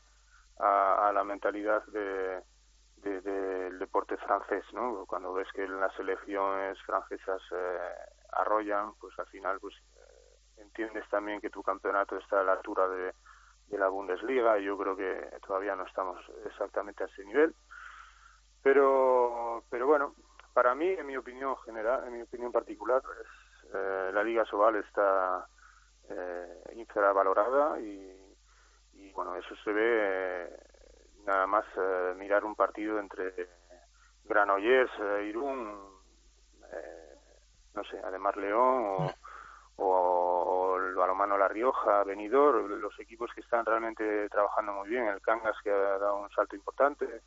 a, la mentalidad de, del deporte francés, ¿no? Cuando ves que las selecciones francesas eh, arrollan, pues al final pues eh, entiendes también que tu campeonato está a la altura de, de la Bundesliga y yo creo que todavía no estamos exactamente a ese nivel. Pero, pero bueno, para mí, en mi opinión general, en mi opinión particular, eh, la Liga Sobal está eh, infravalorada y, y bueno, eso se ve eh, nada más eh, mirar un partido entre Granollers, eh, Irún, no sé, además León o, el balomano La Rioja, Benidorm, los equipos que están realmente trabajando muy bien, el Cangas que ha dado un salto importante,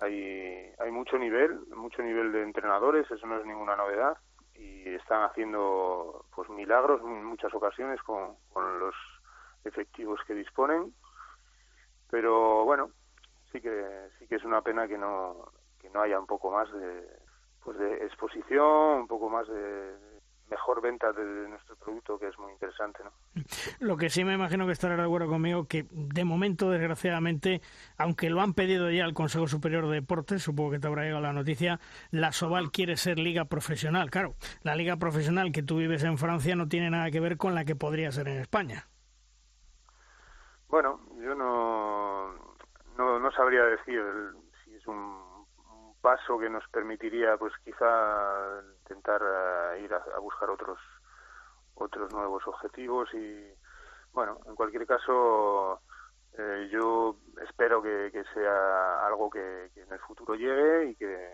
hay, hay mucho nivel, mucho nivel de entrenadores, eso no es ninguna novedad. Y están haciendo pues milagros en muchas ocasiones con, con los efectivos que disponen. Pero bueno sí que sí que es una pena que no que no haya un poco más de pues de exposición un poco más de mejor venta de, nuestro producto que es muy interesante ¿no? lo que sí me imagino que estará de acuerdo conmigo que de momento desgraciadamente aunque lo han pedido ya al Consejo Superior de Deportes supongo que te habrá llegado la noticia la Soval quiere ser liga profesional claro la liga profesional que tú vives en Francia no tiene nada que ver con la que podría ser en España bueno yo no no, no sabría decir si es un, paso que nos permitiría, pues quizá intentar eh, ir a, buscar otros otros nuevos objetivos y bueno, en cualquier caso eh, yo espero que, sea algo que, en el futuro llegue y que,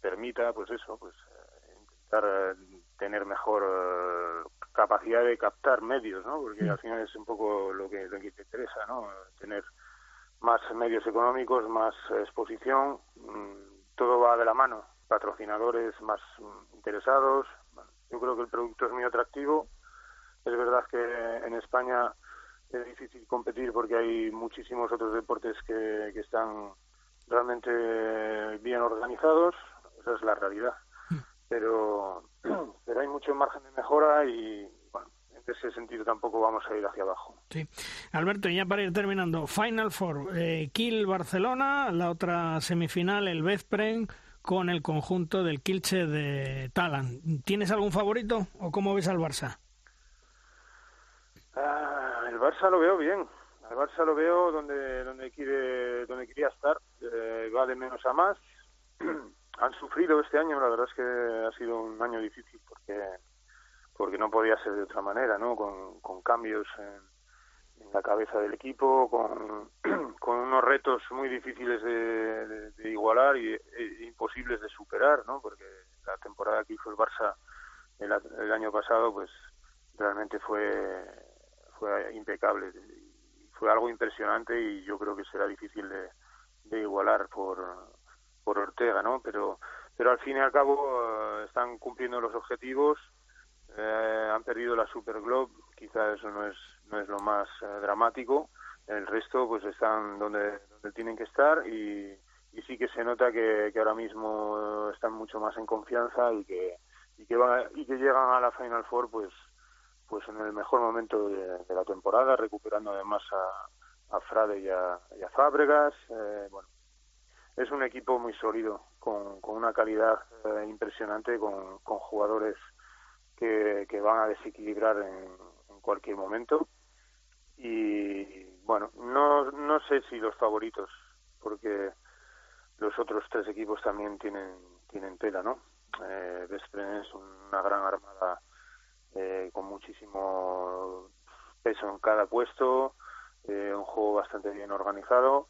permita, pues eso, pues eh, intentar tener mejor capacidad de captar medios, ¿no? Porque al final es un poco lo que, lo que te interesa, ¿no? Tener más medios económicos, más exposición, mm, todo va de la mano, patrocinadores más mm, interesados. yo creo que el producto es muy atractivo. Es verdad que en España es difícil competir porque hay muchísimos otros deportes que, que están realmente bien organizados, esa es la realidad. Mm. Pero, [clears throat] pero hay mucho margen de mejora y, ese sentido tampoco vamos a ir hacia abajo. Sí. Alberto, ya para ir terminando, Final Four, eh, Kiel Barcelona, la otra semifinal, el Bezpren con el conjunto del Kilche de Talan. ¿Tienes algún favorito o cómo ves al Barça? Ah, el Barça lo veo bien. Al Barça lo veo donde donde quiere donde quería estar. Eh, va de menos a más. [clears throat] Han sufrido este año, la verdad es que ha sido un año difícil porque porque no podía ser de otra manera, ¿no? Con, cambios en, la cabeza del equipo, con, [clears throat] unos retos muy difíciles de, igualar y e, imposibles de superar, ¿no? Porque la temporada que hizo el Barça el, el año pasado, pues realmente fue fue impecable, fue algo impresionante y yo creo que será difícil de, de igualar por por Ortega, ¿no? Pero pero al fin y al cabo eh, están cumpliendo los objetivos eh, han perdido la Super Globe, quizá eso no es, no es lo más eh, dramático, el resto pues están donde, donde tienen que estar y, y sí que se nota que, ahora mismo están mucho más en confianza y que, y que, y que llegan a la Final Four pues, pues en el mejor momento de, la temporada, recuperando además a, a Frade y a, y a Fábregas. Eh, bueno, es un equipo muy sólido, con, con una calidad eh, impresionante, con, con jugadores que, van a desequilibrar en, cualquier momento. Y bueno, no, no sé si los favoritos, porque los otros tres equipos también tienen, tienen tela, ¿no? Eh, es una gran armada eh, con muchísimo peso en cada puesto, eh, un juego bastante bien organizado.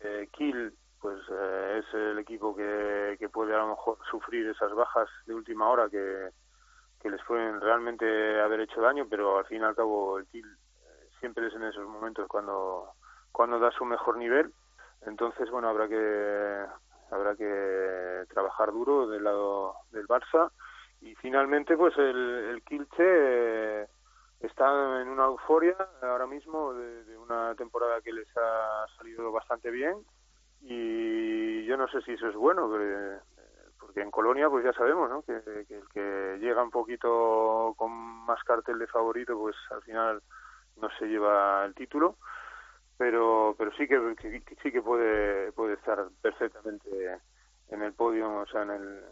Eh, Kiel, pues eh, es el equipo que, que puede a lo mejor sufrir esas bajas de última hora que, que les pueden realmente haber hecho daño, pero al fin y al cabo el Kiel siempre es en esos momentos cuando, cuando da su mejor nivel. Entonces, bueno, habrá que habrá que trabajar duro del lado del Barça y finalmente pues el, el Kilche eh, está en una euforia ahora mismo de, una temporada que les ha salido bastante bien y yo no sé si eso es bueno porque, en Colonia pues ya sabemos ¿no? que, el que llega un poquito con más cartel de favorito pues al final no se lleva el título pero pero sí que, sí que puede puede estar perfectamente en el podio o sea en el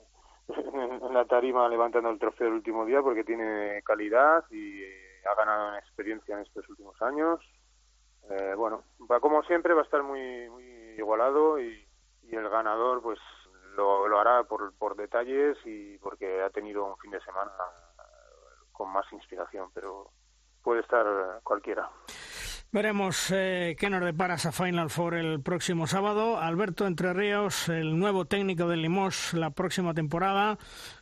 [laughs] en la tarima levantando el trofeo el último día porque tiene calidad y ha ganado en experiencia en estos últimos años eh, bueno va como siempre va a estar muy muy igualado y, y el ganador pues lo, hará por, por detalles y porque ha tenido un fin de semana con más inspiración pero puede estar cualquiera Veremos eh, qué nos depara esa Final Four el próximo sábado. Alberto Entre Ríos, el nuevo técnico del Limos la próxima temporada.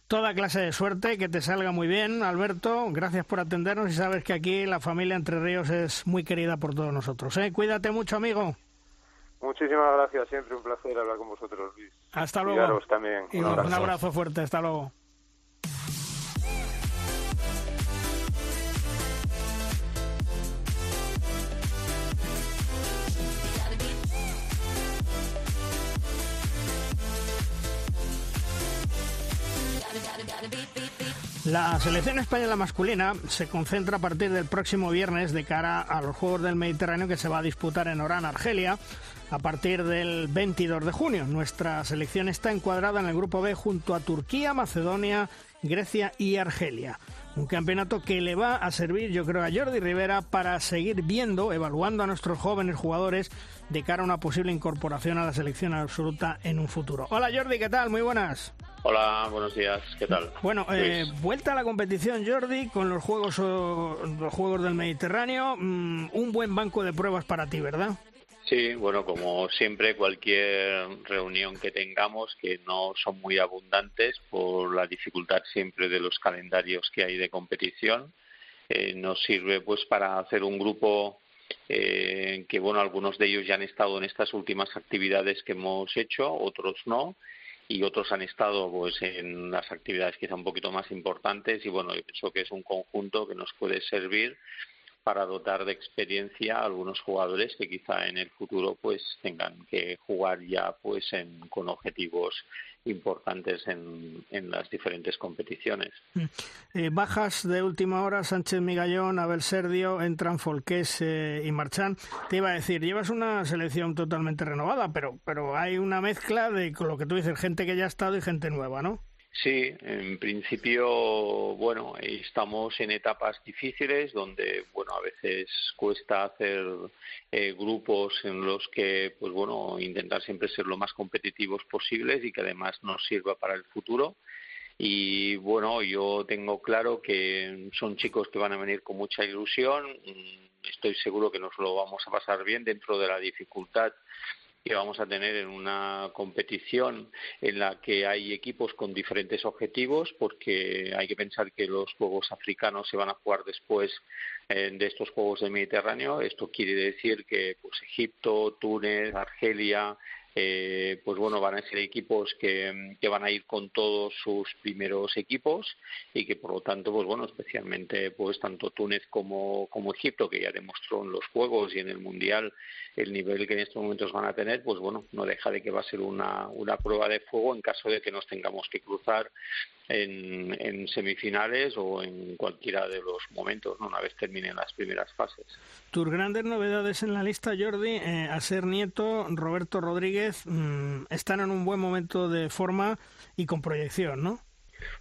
Toda clase de suerte, que te salga muy bien, Alberto. Gracias por atendernos y sabes que aquí la familia Entre Ríos es muy querida por todos nosotros. ¿eh? Cuídate mucho, amigo. Muchísimas gracias, siempre un placer hablar con vosotros, Luis. Hasta luego. también. un abrazo fuerte, hasta luego. La selección española masculina se concentra a partir del próximo viernes de cara a los Juegos del Mediterráneo que se va a disputar en Orán, Argelia, a partir del 22 de junio. Nuestra selección está encuadrada en el grupo B junto a Turquía, Macedonia, Grecia y Argelia. Un campeonato que le va a servir, yo creo, a Jordi Rivera para seguir viendo, evaluando a nuestros jóvenes jugadores de cara a una posible incorporación a la selección absoluta en un futuro. Hola Jordi, ¿qué tal? Muy buenas. Hola, buenos días, ¿qué tal? Bueno, eh, vuelta a la competición, Jordi, con los Juegos, los juegos del Mediterráneo. Mm, un buen banco de pruebas para ti, ¿verdad? Sí, bueno, como siempre, cualquier reunión que tengamos, que no son muy abundantes por la dificultad siempre de los calendarios que hay de competición, eh, nos sirve pues para hacer un grupo eh, que, bueno, algunos de ellos ya han estado en estas últimas actividades que hemos hecho, otros no, y otros han estado pues en las actividades quizá un poquito más importantes y bueno, yo pienso que es un conjunto que nos puede servir para dotar de experiencia a algunos jugadores que quizá en el futuro pues tengan que jugar ya pues en, con objetivos importantes en, en las diferentes competiciones. Mm. Eh, bajas de última hora, Sánchez Migallón, Abel Serdio, entran Folqués eh, y Marchán. Te iba a decir, llevas una selección totalmente renovada, pero, pero hay una mezcla de con lo que tú dices, gente que ya ha estado y gente nueva, ¿no? Sí, en principio, bueno, estamos en etapas difíciles donde, bueno, a veces cuesta hacer eh, grupos en los que, pues bueno, intentar siempre ser lo más competitivos posibles y que además nos sirva para el futuro. Y bueno, yo tengo claro que son chicos que van a venir con mucha ilusión. Estoy seguro que nos lo vamos a pasar bien dentro de la dificultad que vamos a tener en una competición en la que hay equipos con diferentes objetivos, porque hay que pensar que los Juegos africanos se van a jugar después eh, de estos Juegos del Mediterráneo. Esto quiere decir que pues, Egipto, Túnez, Argelia, eh, pues bueno, van a ser equipos que, que, van a ir con todos sus primeros equipos y que por lo tanto, pues bueno, especialmente pues tanto Túnez como, como Egipto, que ya demostró en los Juegos y en el Mundial el nivel que en estos momentos van a tener, pues bueno, no deja de que va a ser una, una prueba de fuego en caso de que nos tengamos que cruzar en, en semifinales o en cualquiera de los momentos, ¿no? una vez terminen las primeras fases. Tus grandes novedades en la lista, Jordi, eh, a ser nieto, Roberto Rodríguez, mmm, están en un buen momento de forma y con proyección, ¿no?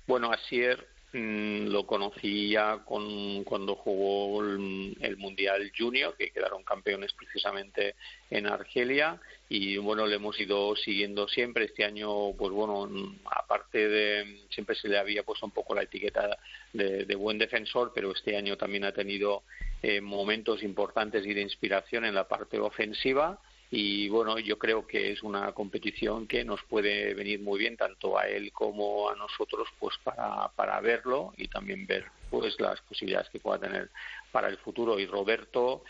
Bueno, Asier mm, lo conocí ya con, cuando jugó el, Mundial Junior, que quedaron campeones precisamente en Argelia. Y bueno, le hemos ido siguiendo siempre. Este año, pues bueno, aparte de. Siempre se le había puesto un poco la etiqueta de, buen defensor, pero este año también ha tenido eh, momentos importantes y de inspiración en la parte ofensiva y bueno, yo creo que es una competición que nos puede venir muy bien tanto a él como a nosotros pues para, para verlo y también ver pues las posibilidades que pueda tener para el futuro y Roberto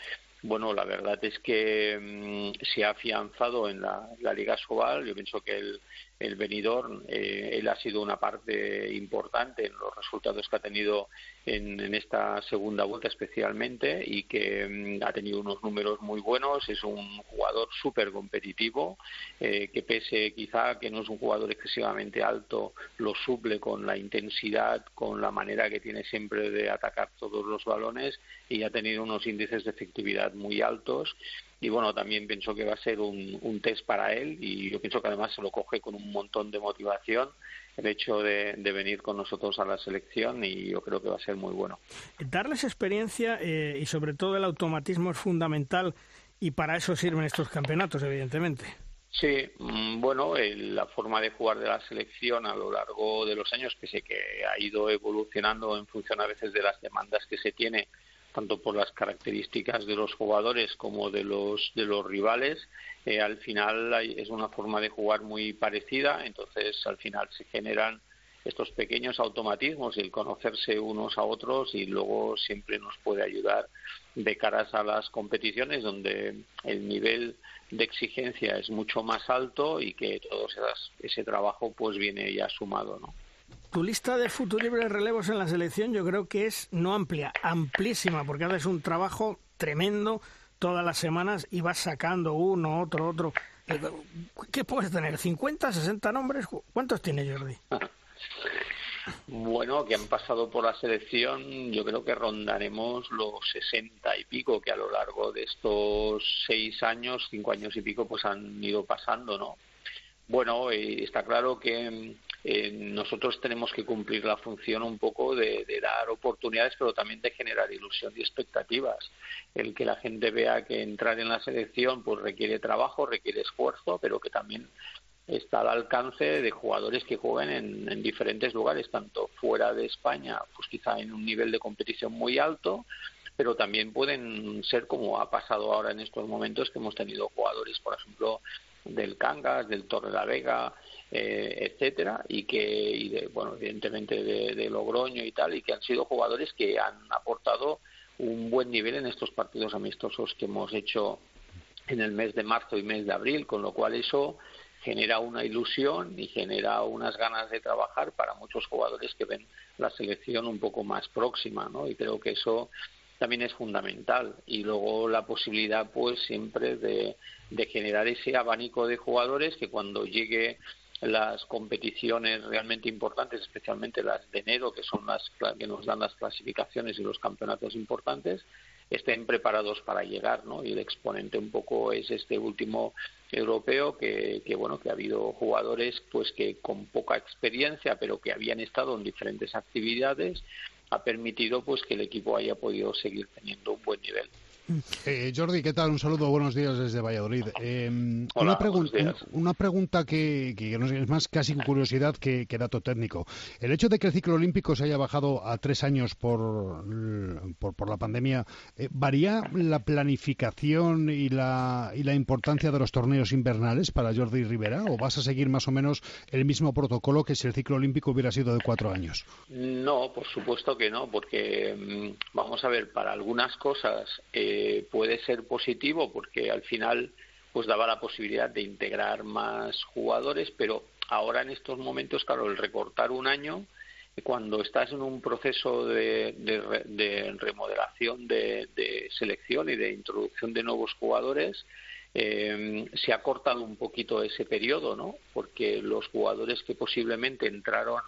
bueno, la verdad es que mm, se ha afianzado en la, Liga Sobal. Yo pienso que el, el venidor, eh, él ha sido una parte importante en los resultados que ha tenido en, esta segunda vuelta especialmente y que mm, ha tenido unos números muy buenos. Es un jugador súper competitivo eh, que pese quizá que no es un jugador excesivamente alto, lo suple con la intensidad, con la manera que tiene siempre de atacar todos los balones y ha tenido unos índices de efectividad muy altos y bueno, también pienso que va a ser un, un, test para él y yo pienso que además se lo coge con un montón de motivación el hecho de, venir con nosotros a la selección y yo creo que va a ser muy bueno. Darles experiencia eh, y sobre todo el automatismo es fundamental y para eso sirven estos campeonatos, evidentemente. Sí, mm, bueno, la forma de jugar de la selección a lo largo de los años, que sé que ha ido evolucionando en función a veces de las demandas que se tiene tanto por las características de los jugadores como de los de los rivales eh, al final es una forma de jugar muy parecida entonces al final se generan estos pequeños automatismos y el conocerse unos a otros y luego siempre nos puede ayudar de caras a las competiciones donde el nivel de exigencia es mucho más alto y que todo ese trabajo pues viene ya sumado no tu lista de futuribles relevos en la selección yo creo que es no amplia, amplísima, porque haces un trabajo tremendo todas las semanas y vas sacando uno, otro, otro. Eh, ¿Qué puedes tener? ¿50, 60 nombres? ¿Cuántos tiene Jordi? [laughs] Bueno, que han pasado por la selección, yo creo que rondaremos los 60 y pico, que a lo largo de estos seis años, cinco años y pico, pues han ido pasando, ¿no? Bueno, eh, está claro que eh, nosotros tenemos que cumplir la función un poco de, dar oportunidades, pero también de generar ilusión y expectativas. El que la gente vea que entrar en la selección pues requiere trabajo, requiere esfuerzo, pero que también está al alcance de jugadores que jueguen en, diferentes lugares, tanto fuera de España, pues quizá en un nivel de competición muy alto, pero también pueden ser como ha pasado ahora en estos momentos que hemos tenido jugadores, por ejemplo, del Cangas, del Torre la Vega, eh, etcétera, y que, y de, bueno, evidentemente de, Logroño y tal, y que han sido jugadores que han aportado un buen nivel en estos partidos amistosos que hemos hecho en el mes de marzo y mes de abril, con lo cual eso genera una ilusión y genera unas ganas de trabajar para muchos jugadores que ven la selección un poco más próxima, ¿no? Y creo que eso también es fundamental y luego la posibilidad pues siempre de, de generar ese abanico de jugadores que cuando llegue las competiciones realmente importantes, especialmente las de enero, que son las que nos dan las clasificaciones y los campeonatos importantes, estén preparados para llegar, ¿no? Y el exponente un poco es este último europeo que, que bueno que ha habido jugadores pues que con poca experiencia pero que habían estado en diferentes actividades ha permitido pues que el equipo haya podido seguir teniendo un buen nivel. Eh, Jordi, ¿qué tal? Un saludo, buenos días desde Valladolid. Eh, una, una, pregunta que, es más casi curiosidad que, dato técnico. El hecho de que el ciclo olímpico se haya bajado a tres años por, por, la pandemia, eh, ¿varía la planificación y la, y la importancia de los torneos invernales para Jordi Rivera? ¿O vas a seguir más o menos el mismo protocolo que si el ciclo olímpico hubiera sido de cuatro años? No, por supuesto que no, porque mm, vamos a ver, para algunas cosas. Eh, puede ser positivo porque al final pues daba la posibilidad de integrar más jugadores, pero ahora en estos momentos, claro, el recortar un año, cuando estás en un proceso de, remodelación de, selección y de introducción de nuevos jugadores, eh, se ha cortado un poquito ese periodo, ¿no? Porque los jugadores que posiblemente entraron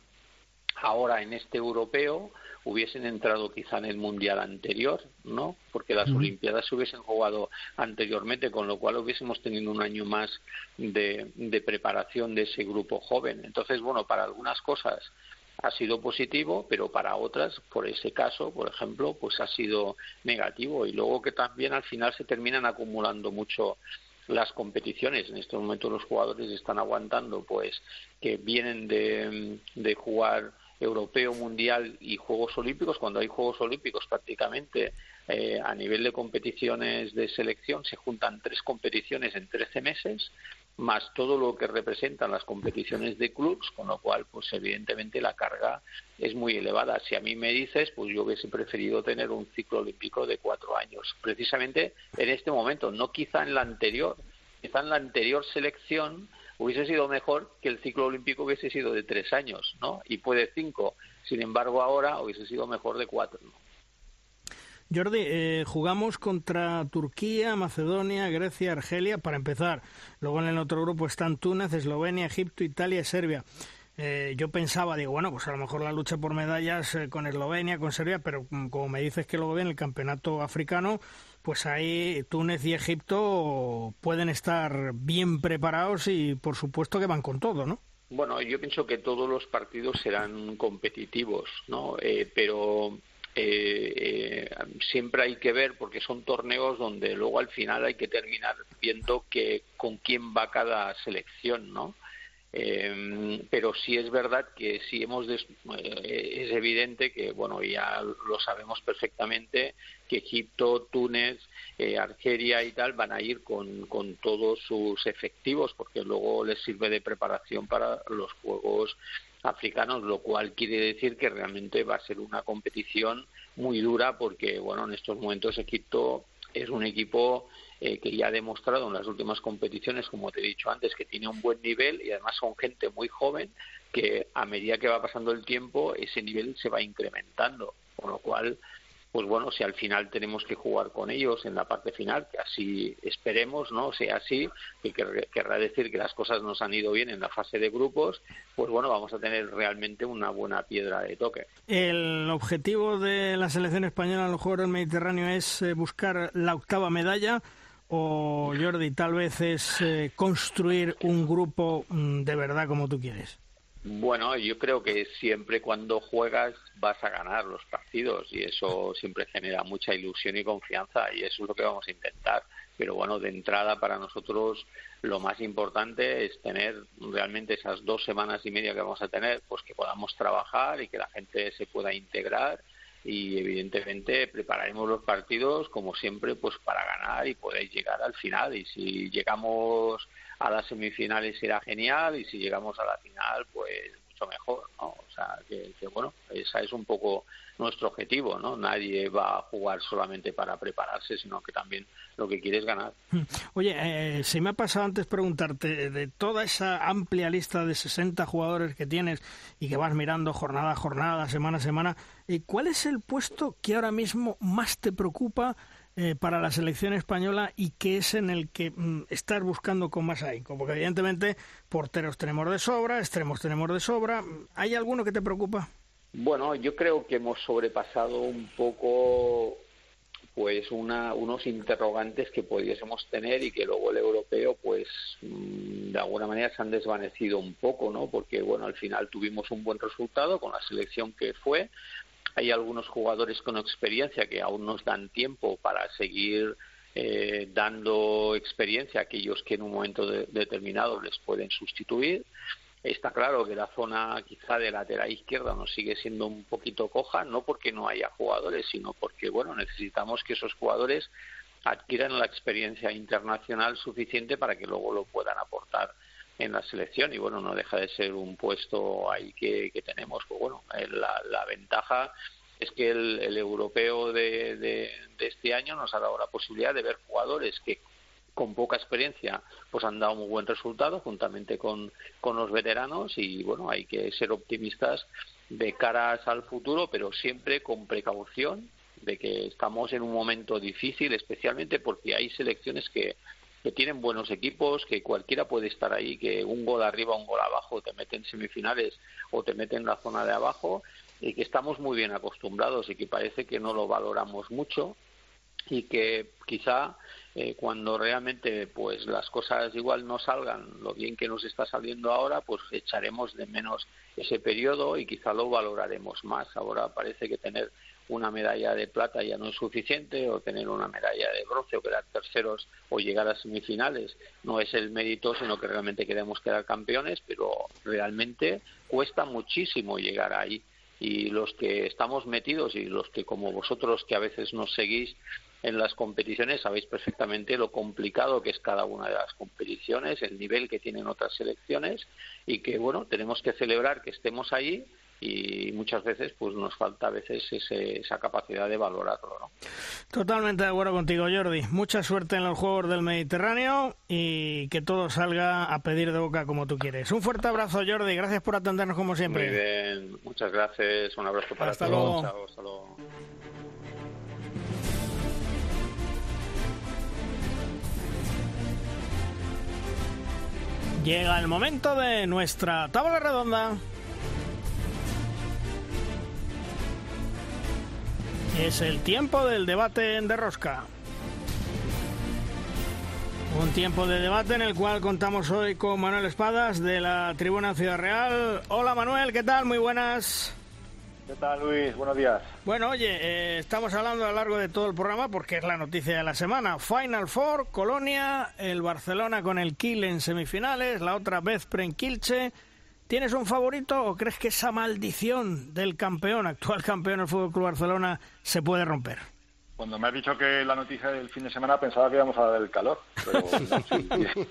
ahora en este europeo hubiesen entrado quizá en el mundial anterior, ¿no? Porque las Olimpiadas se hubiesen jugado anteriormente, con lo cual hubiésemos tenido un año más de, preparación de ese grupo joven. Entonces, bueno, para algunas cosas ha sido positivo, pero para otras, por ese caso, por ejemplo, pues ha sido negativo. Y luego que también al final se terminan acumulando mucho las competiciones. En estos momentos los jugadores están aguantando, pues, que vienen de, de jugar europeo, mundial y Juegos Olímpicos. Cuando hay Juegos Olímpicos, prácticamente eh, a nivel de competiciones de selección se juntan tres competiciones en 13 meses más todo lo que representan las competiciones de clubs, con lo cual, pues evidentemente la carga es muy elevada. Si a mí me dices, pues yo hubiese preferido tener un ciclo olímpico de cuatro años, precisamente en este momento, no quizá en la anterior, quizá en la anterior selección hubiese sido mejor que el ciclo olímpico hubiese sido de tres años, ¿no? Y puede cinco. Sin embargo, ahora hubiese sido mejor de cuatro. ¿no? Jordi, eh, jugamos contra Turquía, Macedonia, Grecia, Argelia, para empezar. Luego en el otro grupo están Túnez, Eslovenia, Egipto, Italia y Serbia. Eh, yo pensaba, digo, bueno, pues a lo mejor la lucha por medallas eh, con Eslovenia, con Serbia, pero mm, como me dices que luego viene el campeonato africano, pues ahí Túnez y Egipto pueden estar bien preparados y por supuesto que van con todo, ¿no? Bueno, yo pienso que todos los partidos serán competitivos, ¿no? Eh, pero eh, eh, siempre hay que ver porque son torneos donde luego al final hay que terminar viendo que con quién va cada selección, ¿no? Eh, pero sí es verdad que sí hemos es evidente que bueno ya lo sabemos perfectamente que Egipto, Túnez, Argelia y tal van a ir con, con todos sus efectivos porque luego les sirve de preparación para los Juegos africanos, lo cual quiere decir que realmente va a ser una competición muy dura porque, bueno, en estos momentos Egipto es un equipo eh, que ya ha demostrado en las últimas competiciones, como te he dicho antes, que tiene un buen nivel y además son gente muy joven que a medida que va pasando el tiempo ese nivel se va incrementando, con lo cual pues bueno, si al final tenemos que jugar con ellos en la parte final, que así esperemos, ¿no? Sea así, que querrá decir que las cosas nos han ido bien en la fase de grupos, pues bueno, vamos a tener realmente una buena piedra de toque. El objetivo de la selección española en los Juegos del Mediterráneo es eh, buscar la octava medalla o Jordi, tal vez es eh, construir un grupo mm, de verdad como tú quieres. Bueno, yo creo que siempre cuando juegas vas a ganar los partidos y eso siempre genera mucha ilusión y confianza y eso es lo que vamos a intentar. Pero bueno, de entrada para nosotros lo más importante es tener realmente esas dos semanas y media que vamos a tener, pues que podamos trabajar y que la gente se pueda integrar y evidentemente prepararemos los partidos como siempre pues para ganar y poder llegar al final y si llegamos a las semifinales será genial y si llegamos a la final, pues mucho mejor, ¿no? O sea, que, bueno, ese es un poco nuestro objetivo, ¿no? Nadie va a jugar solamente para prepararse, sino que también lo que quiere es ganar. Hmm. Oye, eh, se me ha pasado antes preguntarte, de toda esa amplia lista de 60 jugadores que tienes y que vas mirando jornada a jornada, semana a semana, eh, ¿cuál es el puesto que ahora mismo más te preocupa eh, para la selección española y que es en el que mm, estás buscando con más ahínco? Porque evidentemente porteros tenemos de sobra, extremos tenemos de sobra. ¿Hay alguno que te preocupa? Bueno, yo creo que hemos sobrepasado un poco pues una, unos interrogantes que pudiésemos tener y que luego el europeo pues mm, de alguna manera se han desvanecido un poco, ¿no? Porque bueno, al final tuvimos un buen resultado con la selección que fue, hay algunos jugadores con experiencia que aún nos dan tiempo para seguir eh, dando experiencia a aquellos que en un momento determinado les pueden sustituir. Está claro que la zona quizá de lateral izquierda nos sigue siendo un poquito coja, no porque no haya jugadores, sino porque bueno necesitamos que esos jugadores adquieran la experiencia internacional suficiente para que luego lo puedan aportar en la selección y bueno no deja de ser un puesto ahí que, tenemos. Pues bueno eh, la, la ventaja es que el, europeo de, de, este año nos ha dado la posibilidad de ver jugadores que con poca experiencia pues han dado muy buen resultado juntamente con, con los veteranos y bueno hay que ser optimistas de caras al futuro pero siempre con precaución de que estamos en un momento difícil especialmente porque hay selecciones que que tienen buenos equipos, que cualquiera puede estar ahí, que un gol arriba, un gol abajo te meten semifinales o te meten en la zona de abajo y que estamos muy bien acostumbrados y que parece que no lo valoramos mucho y que quizá eh, cuando realmente pues las cosas igual no salgan lo bien que nos está saliendo ahora, pues echaremos de menos ese periodo y quizá lo valoraremos más. Ahora parece que tener una medalla de plata ya no es suficiente o tener una medalla de bronce o quedar terceros o llegar a semifinales no es el mérito, sino que realmente queremos quedar campeones, pero realmente cuesta muchísimo llegar ahí. Y los que estamos metidos y los que como vosotros que a veces nos seguís en las competiciones sabéis perfectamente lo complicado que es cada una de las competiciones, el nivel que tienen otras selecciones y que bueno, tenemos que celebrar que estemos ahí y muchas veces pues nos falta a veces esa capacidad de valorarlo. ¿no? Totalmente de acuerdo contigo Jordi. Mucha suerte en los Juegos del Mediterráneo y que todo salga a pedir de boca como tú quieres. Un fuerte abrazo Jordi, gracias por atendernos como siempre. Muy bien, muchas gracias, un abrazo para hasta todos. Luego. hasta luego. Llega el momento de nuestra tabla redonda. Es el tiempo del debate en Derrosca. Un tiempo de debate en el cual contamos hoy con Manuel Espadas de la Tribuna Ciudad Real. Hola Manuel, ¿qué tal? Muy buenas. ¿Qué tal, Luis? Buenos días. Bueno, oye, eh, estamos hablando a lo largo de todo el programa porque es la noticia de la semana. Final Four, Colonia, el Barcelona con el Kiel en semifinales, la otra vez en Kilche. ¿Tienes un favorito o crees que esa maldición del campeón, actual campeón del Fútbol Club Barcelona, se puede romper? Cuando me has dicho que la noticia del fin de semana pensaba que íbamos a hablar del calor, pero, [laughs] [laughs]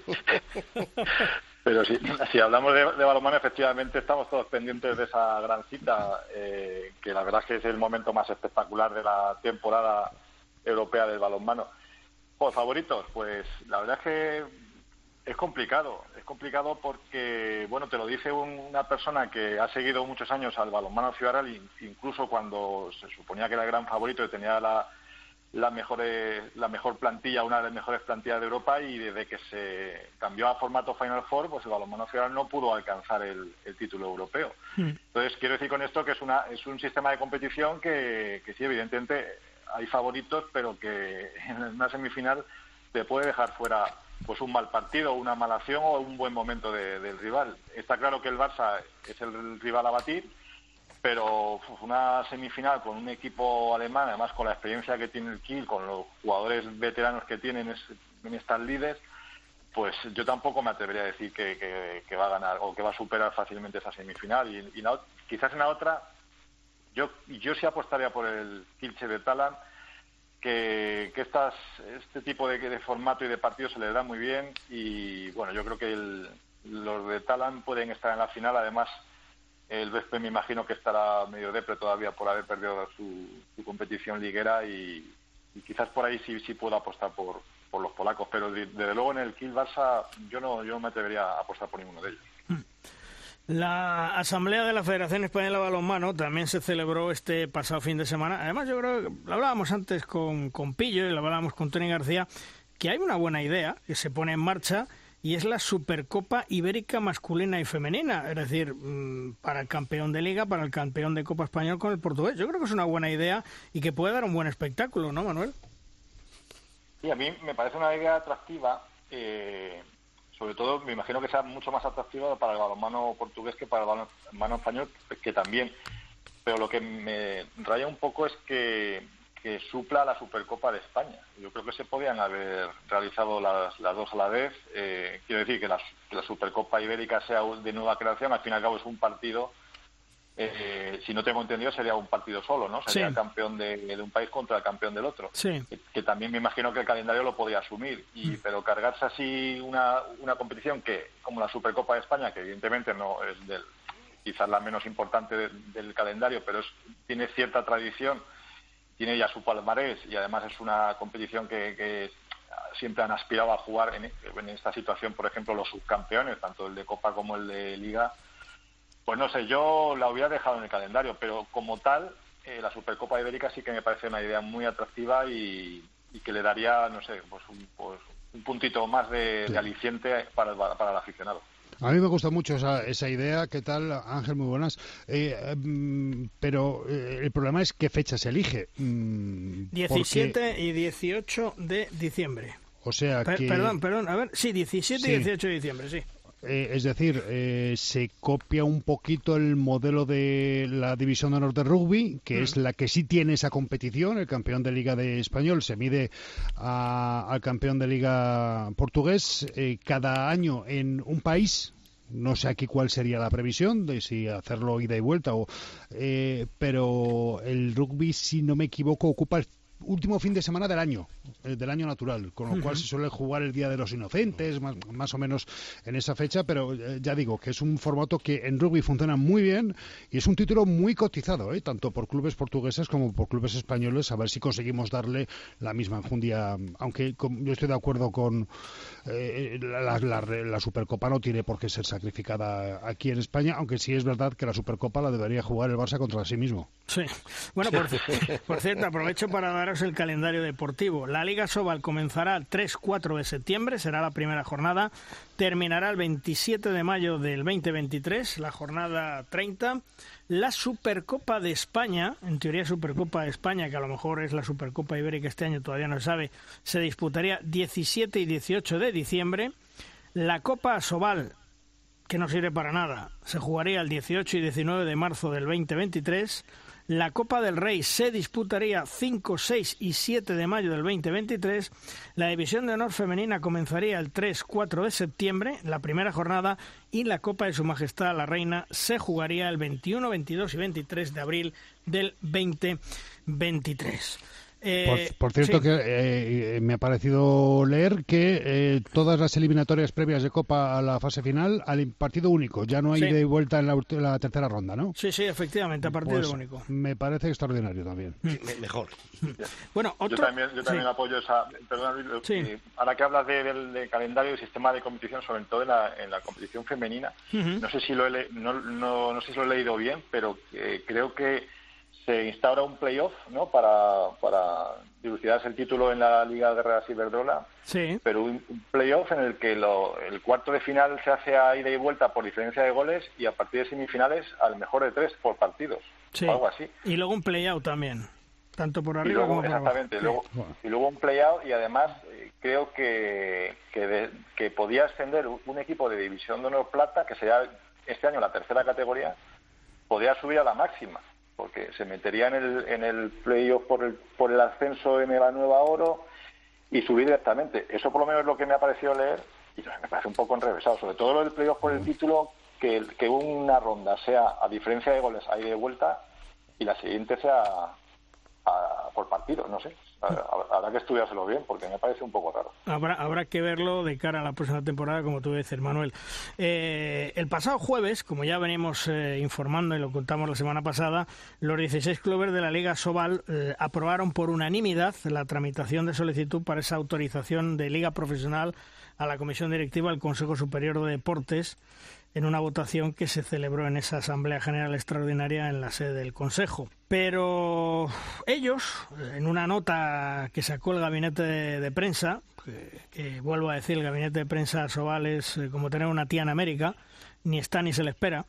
pero sí, si hablamos de, de, balonmano, efectivamente estamos todos pendientes de esa gran cita, eh, que la verdad es que es el momento más espectacular de la temporada europea del balonmano. Por favoritos, pues la verdad es que es complicado, es complicado porque, bueno, te lo dice una persona que ha seguido muchos años al balonmano Ciudad Real, incluso cuando se suponía que era el gran favorito y tenía la, la mejor, la mejor plantilla, una de las mejores plantillas de Europa y desde que se cambió a formato Final Four, pues el balonmano ciudad no pudo alcanzar el, el título europeo. Mm. Entonces, quiero decir con esto que es, una, es un sistema de competición que, que sí, evidentemente hay favoritos, pero que en una semifinal te puede dejar fuera pues un mal partido, una mala acción o un buen momento de, del rival. Está claro que el Barça es el rival a batir, pero una semifinal con un equipo alemán, además con la experiencia que tiene el Kiel, con los jugadores veteranos que tienen en estas líderes, pues yo tampoco me atrevería a decir que, que, va a ganar o que va a superar fácilmente esa semifinal. Y, y quizás en la otra, yo, yo sí apostaría por el Kielce de Talan, que, que estas, este tipo de, formato y de partido se les da muy bien y bueno, yo creo que el, los de Talan pueden estar en la final, además el Vespe me imagino que estará medio depre todavía por haber perdido su, competición liguera y, quizás por ahí sí, sí puedo apostar por, por los polacos, pero desde luego en el Kiel Barça yo no, yo no me atrevería a apostar por ninguno de ellos. Hmm. La Asamblea de la Federación Española de Balonmano también se celebró este pasado fin de semana. Además, yo creo que lo hablábamos antes con, con Pillo y lo hablábamos con Tony García, que hay una buena idea que se pone en marcha y es la Supercopa Ibérica masculina y femenina, es decir, mm, para el campeón de liga, para el campeón de Copa Español con el portugués. Yo creo que es una buena idea y que puede dar un buen espectáculo, ¿no, Manuel? Sí, a mí me parece una idea atractiva. Eh, sobre todo, me imagino que sea mucho más atractiva para el balonmano portugués que para el balonmano español, que también. Pero lo que me raya un poco es que que supla la Supercopa de España. Yo creo que se podían haber realizado las, las dos a la vez. Eh, quiero decir que la, que la, Supercopa Ibérica sea de nueva creación, al fin y al cabo es un partido, eh, si no tengo entendido, sería un partido solo, ¿no? Sería el campeón de, de, un país contra el campeón del otro. Sí. Que, que, también me imagino que el calendario lo podía asumir. Y, mm. Pero cargarse así una, una competición que, como la Supercopa de España, que evidentemente no es del, quizás la menos importante de, del calendario, pero es, tiene cierta tradición tiene ya su palmarés y además es una competición que, que siempre han aspirado a jugar en, en, esta situación, por ejemplo, los subcampeones, tanto el de Copa como el de Liga. Pues no sé, yo la hubiera dejado en el calendario, pero como tal, eh, la Supercopa Ibérica sí que me parece una idea muy atractiva y, y que le daría, no sé, pues un, pues un puntito más de, de aliciente para el, para el aficionado. A mí me gusta mucho esa, esa idea. ¿Qué tal, Ángel? Muy buenas. Eh, mm, pero eh, el problema es qué fecha se elige. Mm, 17 porque... y 18 de diciembre. O sea que... Perdón, perdón, a ver, sí, 17 y 18 de diciembre, sí. Eh, es decir, eh, se copia un poquito el modelo de la División de Honor de Rugby, que es mm. la que sí tiene esa competición. El campeón de Liga de Español se mide al campeón de Liga portugués eh, cada año en un país. No sé aquí cuál sería la previsión de si hacerlo ida y vuelta, o, pero el rugby, si no me equivoco, ocupa el último fin de semana del año, eh, del año natural, con lo cual se suele jugar el Día de los Inocentes, más, o menos en esa fecha, pero eh, ya digo que es un formato que en rugby funciona muy bien y es un título muy cotizado, ¿eh? tanto por clubes portugueses como por clubes españoles, a ver si conseguimos darle la misma enjundia, aunque yo estoy de acuerdo con la, la, Supercopa no tiene por qué ser sacrificada aquí en España, aunque sí es verdad que la Supercopa la debería jugar el Barça contra sí mismo. Sí, bueno, por, [laughs] por cierto, aprovecho para dar el calendario deportivo. La Liga Sobal comenzará el 3-4 de septiembre, será la primera jornada. Terminará el 27 de mayo del 2023, la jornada 30. La Supercopa de España, en teoría Supercopa de España, que a lo mejor es la Supercopa Ibérica este año, todavía no se sabe, se disputaría 17 y 18 de diciembre. La Copa Sobal, que no sirve para nada, se jugaría el 18 y 19 de marzo del 2023. La Copa del Rey se disputaría 5, 6 y 7 de mayo del 2023. La División de Honor Femenina comenzaría el 3, 4 de septiembre, la primera jornada, y la Copa de Su Majestad la Reina se jugaría el 21, 22 y 23 de abril del 2023. Eh, por, cierto, que eh, me ha parecido leer que eh, todas las eliminatorias previas de Copa a la fase final al partido único, ya no hay de vuelta en la, tercera ronda, ¿no? Sí, sí, efectivamente, a partido pues único. Me parece extraordinario también. mejor. [laughs] bueno, Yo también, yo también apoyo esa. Perdón, ahora que hablas del calendario y sistema de competición, sobre todo en la, en la competición femenina, no sé si lo he no, no, no sé si lo he leído bien, pero creo que se instaura un playoff ¿no? para, para dilucidarse el título en la Liga de Guerreras Iberdrola, sí. pero un, playoff en el que el cuarto de final se hace a ida y vuelta por diferencia de goles y a partir de semifinales al mejor de tres por partidos, o algo así. Y luego un playout también, tanto por arriba como por abajo. Exactamente, y luego un playout y además eh, creo que, que, que podía ascender un equipo de División de Honor Plata, que sería este año la tercera categoría, podía subir a la máxima porque se metería en el, en el playoff por el, por el ascenso en la nueva oro y subir directamente. Eso por lo menos es lo que me ha parecido leer y me parece un poco enrevesado, sobre todo lo del playoff por el título, que, que una ronda sea a diferencia de goles ahí de vuelta y la siguiente sea por partido, no sé. Habrá que estudiárselo bien porque me parece un poco raro. Habrá, habrá que verlo de cara a la próxima temporada, como tú dices, Manuel. Eh, el pasado jueves, como ya venimos eh, informando y lo contamos la semana pasada, los 16 clubes de la Liga Sobal eh, aprobaron por unanimidad la tramitación de solicitud para esa autorización de Liga Profesional a la Comisión Directiva del Consejo Superior de Deportes en una votación que se celebró en esa Asamblea General Extraordinaria en la sede del Consejo. Pero ellos, en una nota que sacó el gabinete de, prensa, que, vuelvo a decir, el gabinete de prensa Sobal es eh, como tener una tía en América, ni está ni se le espera,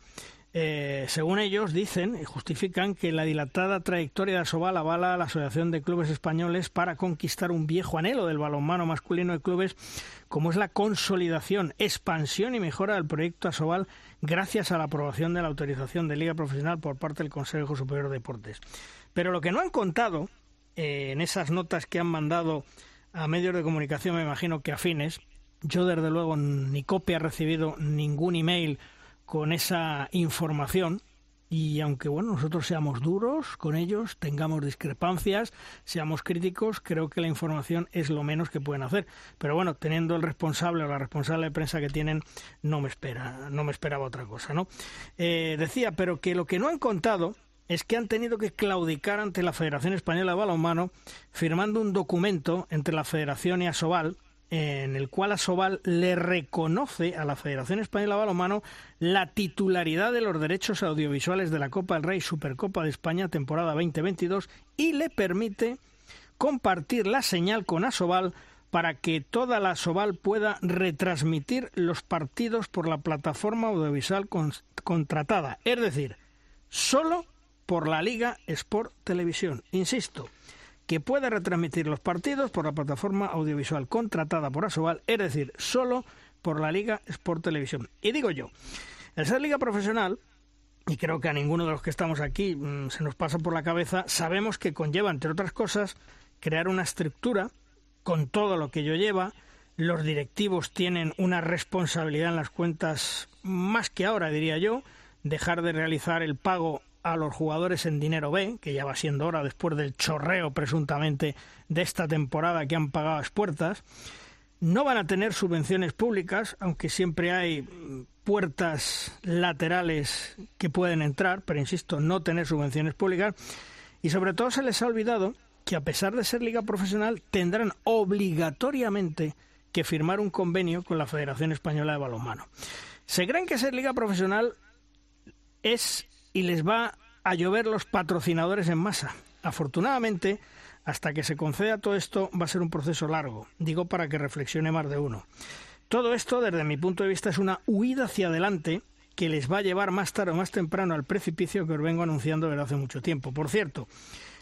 eh, según ellos, dicen y justifican que la dilatada trayectoria de Asobal avala a la Asociación de Clubes Españoles para conquistar un viejo anhelo del balonmano masculino de clubes, como es la consolidación, expansión y mejora del proyecto Asobal gracias a la aprobación de la autorización de Liga Profesional por parte del Consejo Superior de Deportes. Pero lo que no han contado eh, en esas notas que han mandado a medios de comunicación, me imagino que afines, yo desde luego ni copia he recibido ningún email con esa información y aunque bueno nosotros seamos duros con ellos, tengamos discrepancias, seamos críticos, creo que la información es lo menos que pueden hacer. Pero bueno, teniendo el responsable o la responsable de prensa que tienen, no me espera, no me esperaba otra cosa, ¿no? Eh, decía, pero que lo que no han contado es que han tenido que claudicar ante la Federación Española de Balonmano firmando un documento entre la Federación y Asobal en el cual Asobal le reconoce a la Federación Española de Balonmano la titularidad de los derechos audiovisuales de la Copa del Rey Supercopa de España temporada 2022 y le permite compartir la señal con Asobal para que toda la Asobal pueda retransmitir los partidos por la plataforma audiovisual contratada, es decir, solo por la Liga Sport Televisión. Insisto, que puede retransmitir los partidos por la plataforma audiovisual contratada por Asobal, es decir, solo por la Liga Sport Televisión. Y digo yo, el ser liga profesional, y creo que a ninguno de los que estamos aquí mm, se nos pasa por la cabeza, sabemos que conlleva, entre otras cosas, crear una estructura con todo lo que ello lleva. Los directivos tienen una responsabilidad en las cuentas más que ahora, diría yo, dejar de realizar el pago a los jugadores en dinero B, que ya va siendo hora después del chorreo presuntamente de esta temporada que han pagado las puertas. No van a tener subvenciones públicas, aunque siempre hay puertas laterales que pueden entrar, pero insisto, no tener subvenciones públicas. Y sobre todo se les ha olvidado que a pesar de ser liga profesional tendrán obligatoriamente que firmar un convenio con la Federación Española de Balonmano. Se creen que ser liga profesional es y les va a llover los patrocinadores en masa. Afortunadamente, hasta que se conceda todo esto va a ser un proceso largo, digo para que reflexione más de uno. Todo esto, desde mi punto de vista, es una huida hacia adelante que les va a llevar más tarde o más temprano al precipicio que os vengo anunciando desde hace mucho tiempo. Por cierto,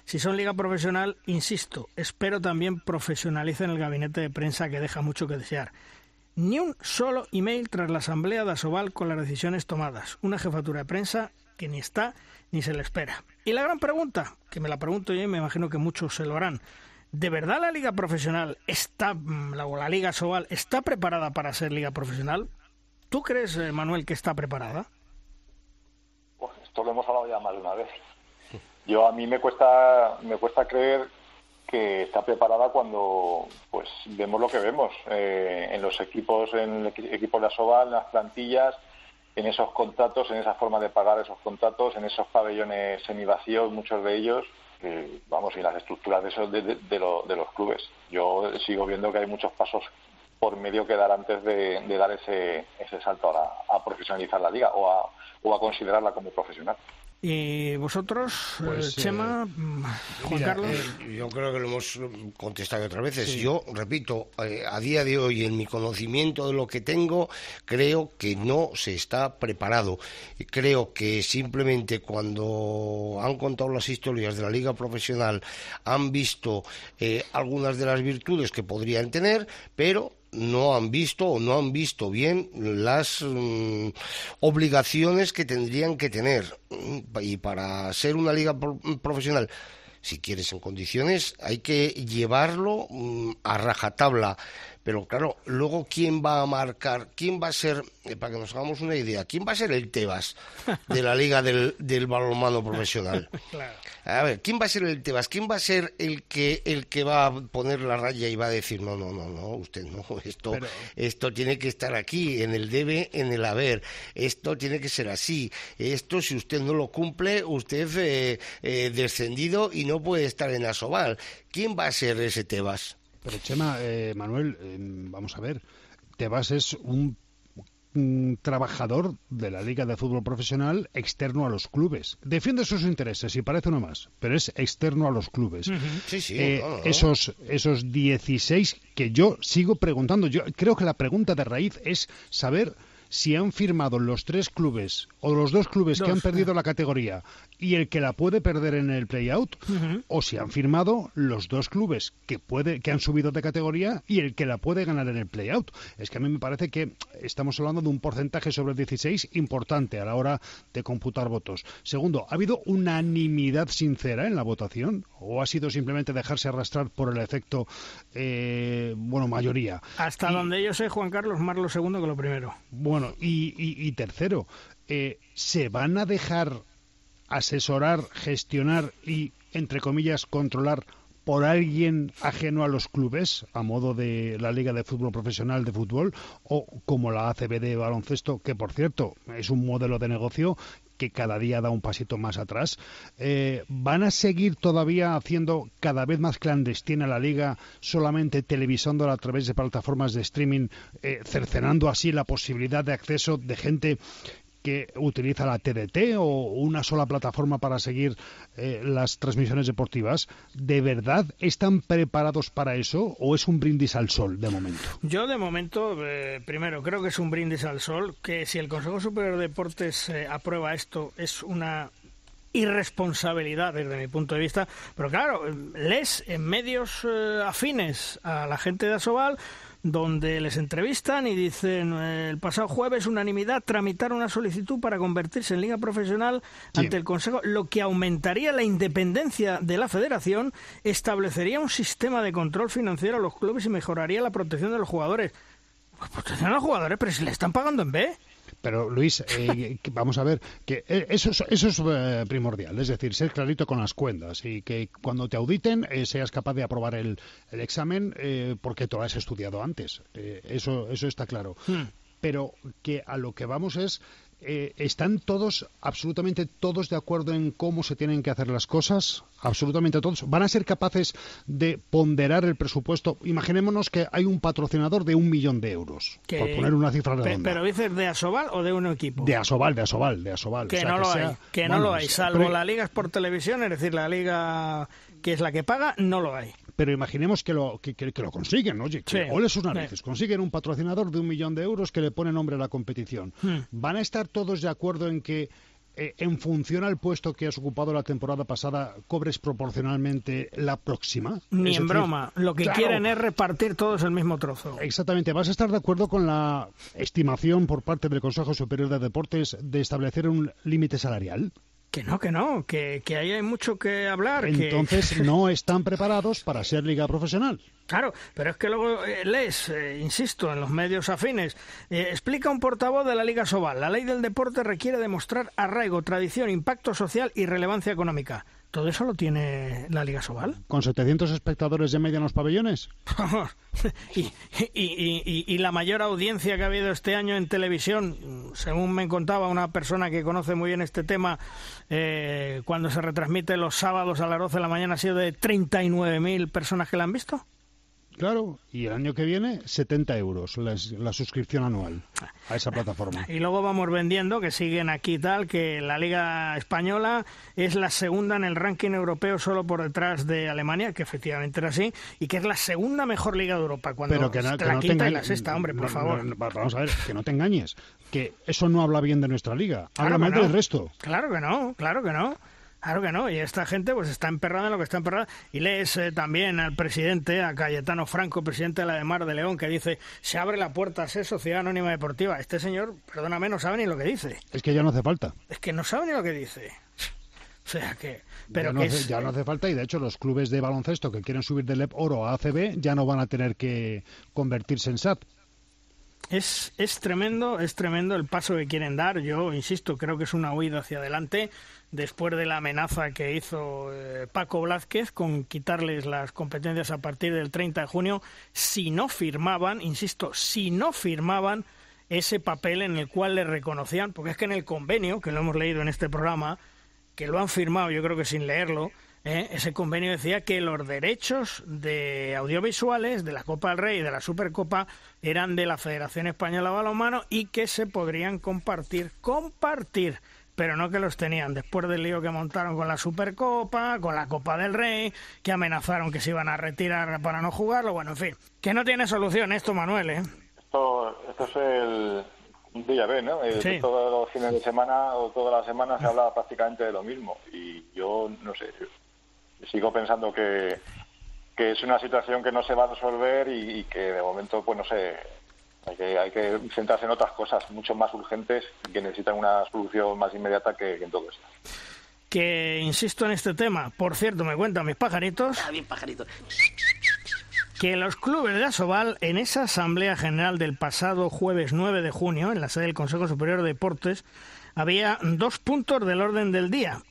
si son liga profesional, insisto, espero también profesionalicen el gabinete de prensa que deja mucho que desear. Ni un solo email tras la asamblea de Asobal con las decisiones tomadas. Una jefatura de prensa que ni está ni se le espera. Y la gran pregunta, que me la pregunto yo y me imagino que muchos se lo harán, ¿de verdad la liga profesional está, mm, la, la liga Sobal, está preparada para ser liga profesional? ¿Tú crees, eh, Manuel, que está preparada? Pues esto lo hemos hablado ya más de una vez. Yo a mí me cuesta, me cuesta creer que está preparada cuando pues vemos lo que vemos eh, en los equipos, en el equipo de Asobal, en las plantillas, en esos contratos, en esa forma de pagar esos contratos, en esos pabellones semivacíos, muchos de ellos, vamos, y las estructuras de, esos, de, los clubes. Yo sigo viendo que hay muchos pasos por medio que dar antes de, dar ese, ese salto a, a, profesionalizar la liga o a, o a considerarla como profesional. ¿Y vosotros, pues, eh, Chema, eh, mm, Juan Carlos? Eh, yo creo que lo hemos contestado otras veces. Yo, repito, a día de hoy, en mi conocimiento de lo que tengo, creo que no se está preparado. Creo que simplemente cuando han contado las historias de la liga profesional han visto algunas de las virtudes que podrían tener, pero no han visto o no han visto bien las mm, obligaciones que tendrían que tener. Y para ser una liga profesional, si quieres en condiciones, hay que llevarlo mm, a rajatabla. Pero claro, luego quién va a marcar, quién va a ser, eh, para que nos hagamos una idea, quién va a ser el Tebas de la liga del, del balonmano profesional. [laughs] A ver, ¿quién va a ser el Tebas? ¿Quién va a ser el que el que va a poner la raya y va a decir no, no, no, no, usted no, [laughs] esto esto tiene que estar aquí en el debe, en el haber, esto tiene que ser así, esto si usted no lo cumple, usted eh, eh, descendido y no puede estar en Asobal. ¿Quién va a ser ese Tebas? Pero Chema, eh, Manuel, em, vamos a ver, Tebas es un, trabajador de la Liga de Fútbol Profesional externo a los clubes. Defiende sus intereses, y parece uno más, pero es externo a los clubes. Sí, sí. Eh, esos, esos 16 que yo sigo preguntando, yo creo que la pregunta de raíz es saber si han firmado los tres clubes o los dos clubes que han perdido la categoría y el que la puede perder en el playout, o si han firmado los dos clubes que puede que han subido de categoría y el que la puede ganar en el playout. Es que a mí me parece que estamos hablando de un porcentaje sobre 16 importante a la hora de computar votos. Segundo, ¿ha habido unanimidad sincera en la votación o ha sido simplemente dejarse arrastrar por el efecto, eh, bueno, mayoría? Hasta donde yo sé, Juan Carlos, más lo segundo que lo primero. Bueno, y, tercero, eh, ¿se van a dejar asesorar, gestionar y, entre comillas, controlar por alguien ajeno a los clubes, a modo de la Liga de Fútbol Profesional de Fútbol, o como la ACB de baloncesto, que por cierto es un modelo de negocio que cada día da un pasito más atrás. Eh, ¿Van a seguir todavía haciendo cada vez más clandestina la liga, solamente televisándola a través de plataformas de streaming, eh, cercenando así la posibilidad de acceso de gente que utiliza la TDT o una sola plataforma para seguir eh, las transmisiones deportivas, ¿de verdad están preparados para eso o es un brindis al sol de momento? Yo de momento, eh, primero, creo que es un brindis al sol, que si el Consejo Superior de Deportes eh, aprueba esto es una irresponsabilidad desde mi punto de vista. Pero claro, lees en medios eh, afines a la gente de Asobal donde les entrevistan y dicen el pasado jueves unanimidad tramitar una solicitud para convertirse en liga profesional ante el Consejo, lo que aumentaría la independencia de la federación, establecería un sistema de control financiero a los clubes y mejoraría la protección de los jugadores. Pues protección a los jugadores, pero si le están pagando en B. Pero Luis, eh, vamos a ver, que eh, eso es, eso es eh, primordial, es decir, ser clarito con las cuentas y que cuando te auditen seas capaz de aprobar el, el examen porque te lo has estudiado antes. eso, eso está claro. Hmm. Pero que a lo que vamos es eh, ¿están todos, absolutamente todos de acuerdo en cómo se tienen que hacer las cosas? Absolutamente todos. ¿Van a ser capaces de ponderar el presupuesto? Imaginémonos que hay un patrocinador de un millón de euros, por poner una cifra redonda. ¿Pero dices de Asobal o de un equipo? De Asobal, de Asobal, de Asobal. Que no lo hay, que no lo hay, salvo la Liga por Televisión, es decir, la Liga que es la que paga, no lo hay pero imaginemos que lo, que, lo consiguen, oye, que ole sus narices, consiguen un patrocinador de un millón de euros que le pone nombre a la competición. Hmm. ¿Van a estar todos de acuerdo en que eh, en función al puesto que has ocupado la temporada pasada, cobres proporcionalmente la próxima. Ni en broma. Lo que quieren es repartir todos el mismo trozo. Exactamente. ¿Vas a estar de acuerdo con la estimación por parte del Consejo Superior de Deportes de establecer un límite salarial? Que no, que no, que, que ahí hay mucho que hablar. Entonces [laughs] no están preparados para ser liga profesional. Claro, pero es que luego eh, lees, eh, insisto, en los medios afines, eh, explica un portavoz de la Liga Sobal, la ley del deporte requiere demostrar arraigo, tradición, impacto social y relevancia económica. ¿Todo eso lo tiene la Liga Sobal? ¿Con 700 espectadores de media en los pabellones? [laughs] y, y, y, la mayor audiencia que ha habido este año en televisión, según me contaba una persona que conoce muy bien este tema, eh, cuando se retransmite los sábados a las 12 de la mañana ha sido de 39.000 personas que la han visto. Claro, y el año que viene 70 euros la, suscripción anual a esa plataforma. Y luego vamos vendiendo, que siguen aquí tal, que la Liga Española es la segunda en el ranking europeo solo por detrás de Alemania, que efectivamente era así, y que es la segunda mejor liga de Europa. Cuando Pero que no, la quinta y la sexta, hombre, por favor. vamos a ver, que no te engañes, que eso no habla bien de nuestra liga, habla mal del resto. Claro que no, claro que no. Claro que no, y esta gente pues está emperrada en lo que está emperrada. Y lees eh, también al presidente, a Cayetano Franco, presidente de la de Mar de León, que dice, se abre la puerta a ser sociedad anónima deportiva. Este señor, perdóname, no sabe ni lo que dice. Es que ya no hace falta. Es que no sabe ni lo que dice. [laughs] O sea que... Pero ya, no, hace, ya no hace falta y de hecho los clubes de baloncesto que quieren subir del LEP Oro a ACB ya no van a tener que convertirse en SAP. Es, es tremendo, es tremendo el paso que quieren dar. Yo insisto, creo que es una huida hacia adelante después de la amenaza que hizo eh, Paco Blázquez con quitarles las competencias a partir del 30 de junio si no firmaban, insisto, si no firmaban ese papel en el cual le reconocían, porque es que en el convenio, que lo hemos leído en este programa, que lo han firmado yo creo que sin leerlo, ¿eh? ese convenio decía que los derechos de audiovisuales de la Copa del Rey y de la Supercopa eran de la Federación Española de Balonmano y que se podrían compartir, compartir pero no que los tenían después del lío que montaron con la Supercopa, con la Copa del Rey, que amenazaron que se iban a retirar para no jugarlo, bueno, en fin, que no tiene solución esto, Manuel, ¿eh? Esto, esto es el día B, ¿no? Eh, todos los fines de semana o toda la semana se habla prácticamente de lo mismo y yo, no sé, sigo pensando que, que es una situación que no se va a resolver y, y que de momento, pues no sé, hay que, hay que centrarse en otras cosas mucho más urgentes que necesitan una solución más inmediata que, en todo esto. Que insisto en este tema. Por cierto, me cuentan mis pajaritos. Ah, bien pajaritos. Que los clubes de Asobal, en esa asamblea general del pasado jueves 9 de junio, en la sede del Consejo Superior de Deportes, había dos puntos del orden del día,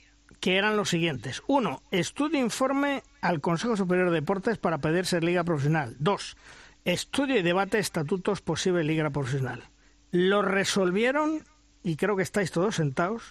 que eran los siguientes. Uno, estudio informe al Consejo Superior de Deportes para pedir ser liga profesional. Dos, Estudio y debate estatutos posible liga profesional. Lo resolvieron, y creo que estáis todos sentados,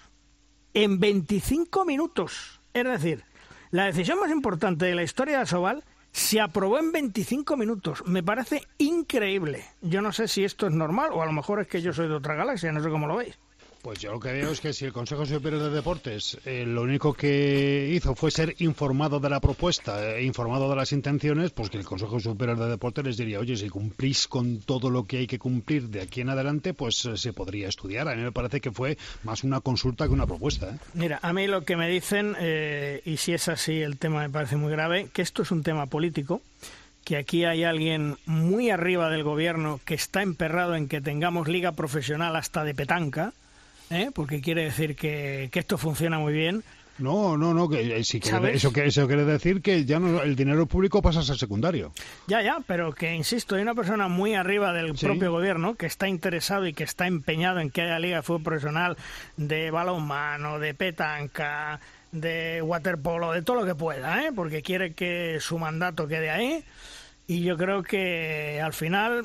en 25 minutos. Es decir, la decisión más importante de la historia de Asobal se aprobó en 25 minutos. Me parece increíble. Yo no sé si esto es normal o a lo mejor es que yo soy de otra galaxia, no sé cómo lo veis. Pues yo lo que veo es que si el Consejo Superior de Deportes eh, lo único que hizo fue ser informado de la propuesta, e informado de las intenciones, pues que el Consejo Superior de Deportes les diría, oye, si cumplís con todo lo que hay que cumplir de aquí en adelante, pues eh, se podría estudiar. A mí me parece que fue más una consulta que una propuesta. Mira, a mí lo que me dicen, y si es así, el tema me parece muy grave, que esto es un tema político que aquí hay alguien muy arriba del gobierno que está emperrado en que tengamos liga profesional hasta de petanca, ¿eh? porque quiere decir que, esto funciona muy bien. No, no, no, que, eh, eso, que, eso quiere decir que ya no, el dinero público pasa a ser secundario. Ya, ya, pero que, insisto, hay una persona muy arriba del propio gobierno que está interesado y que está empeñado en que haya liga de fútbol profesional de balonmano, de petanca, de waterpolo, de todo lo que pueda, ¿eh? porque quiere que su mandato quede ahí. Y yo creo que al final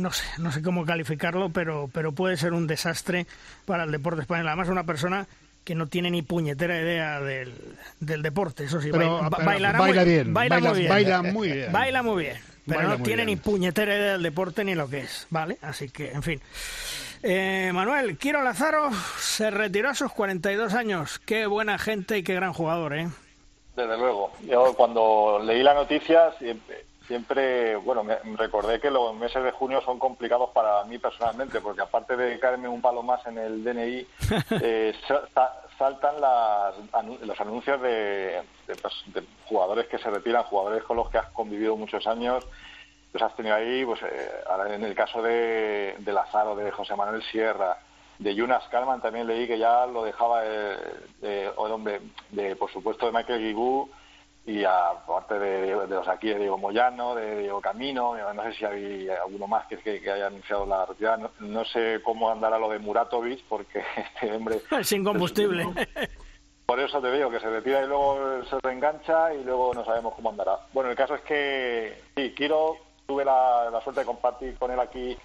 no sé, no sé cómo calificarlo, pero, pero puede ser un desastre para el deporte español. Además, una persona que no tiene ni puñetera idea del, del deporte, eso sí, baila, muy, bien, baila, muy bien, baila muy bien, baila muy bien, pero no tiene ni puñetera idea del deporte ni lo que es, ¿vale? Así que, en fin. Eh, Manuel, Quiro Lazaro se retiró a sus 42 años. Qué buena gente y qué gran jugador, ¿eh? Desde luego. Yo cuando leí la noticia siempre, bueno, me recordé que los meses de junio son complicados para mí personalmente, porque aparte de caerme un palo más en el DNI, [laughs] eh, saltan las, los anuncios de, pues, de, jugadores que se retiran, jugadores con los que has convivido muchos años. Los has tenido ahí, pues eh, en el caso de, de Lazaro, de José Manuel Sierra, de Jonas Kalman también leí que ya lo dejaba, eh, de, de, de, por supuesto, de Michael Guigou y aparte de, los aquí de Diego Moyano, de Diego Camino, no sé si hay alguno más que, que, haya anunciado la retirada, no, sé cómo andará lo de Muratovic, porque [laughs] este hombre... [laughs] Sin combustible. [laughs] Por eso te digo que se retira y luego se reengancha y luego no sabemos cómo andará. Bueno, el caso es que, sí, Kiro, tuve la, suerte de compartir con él aquí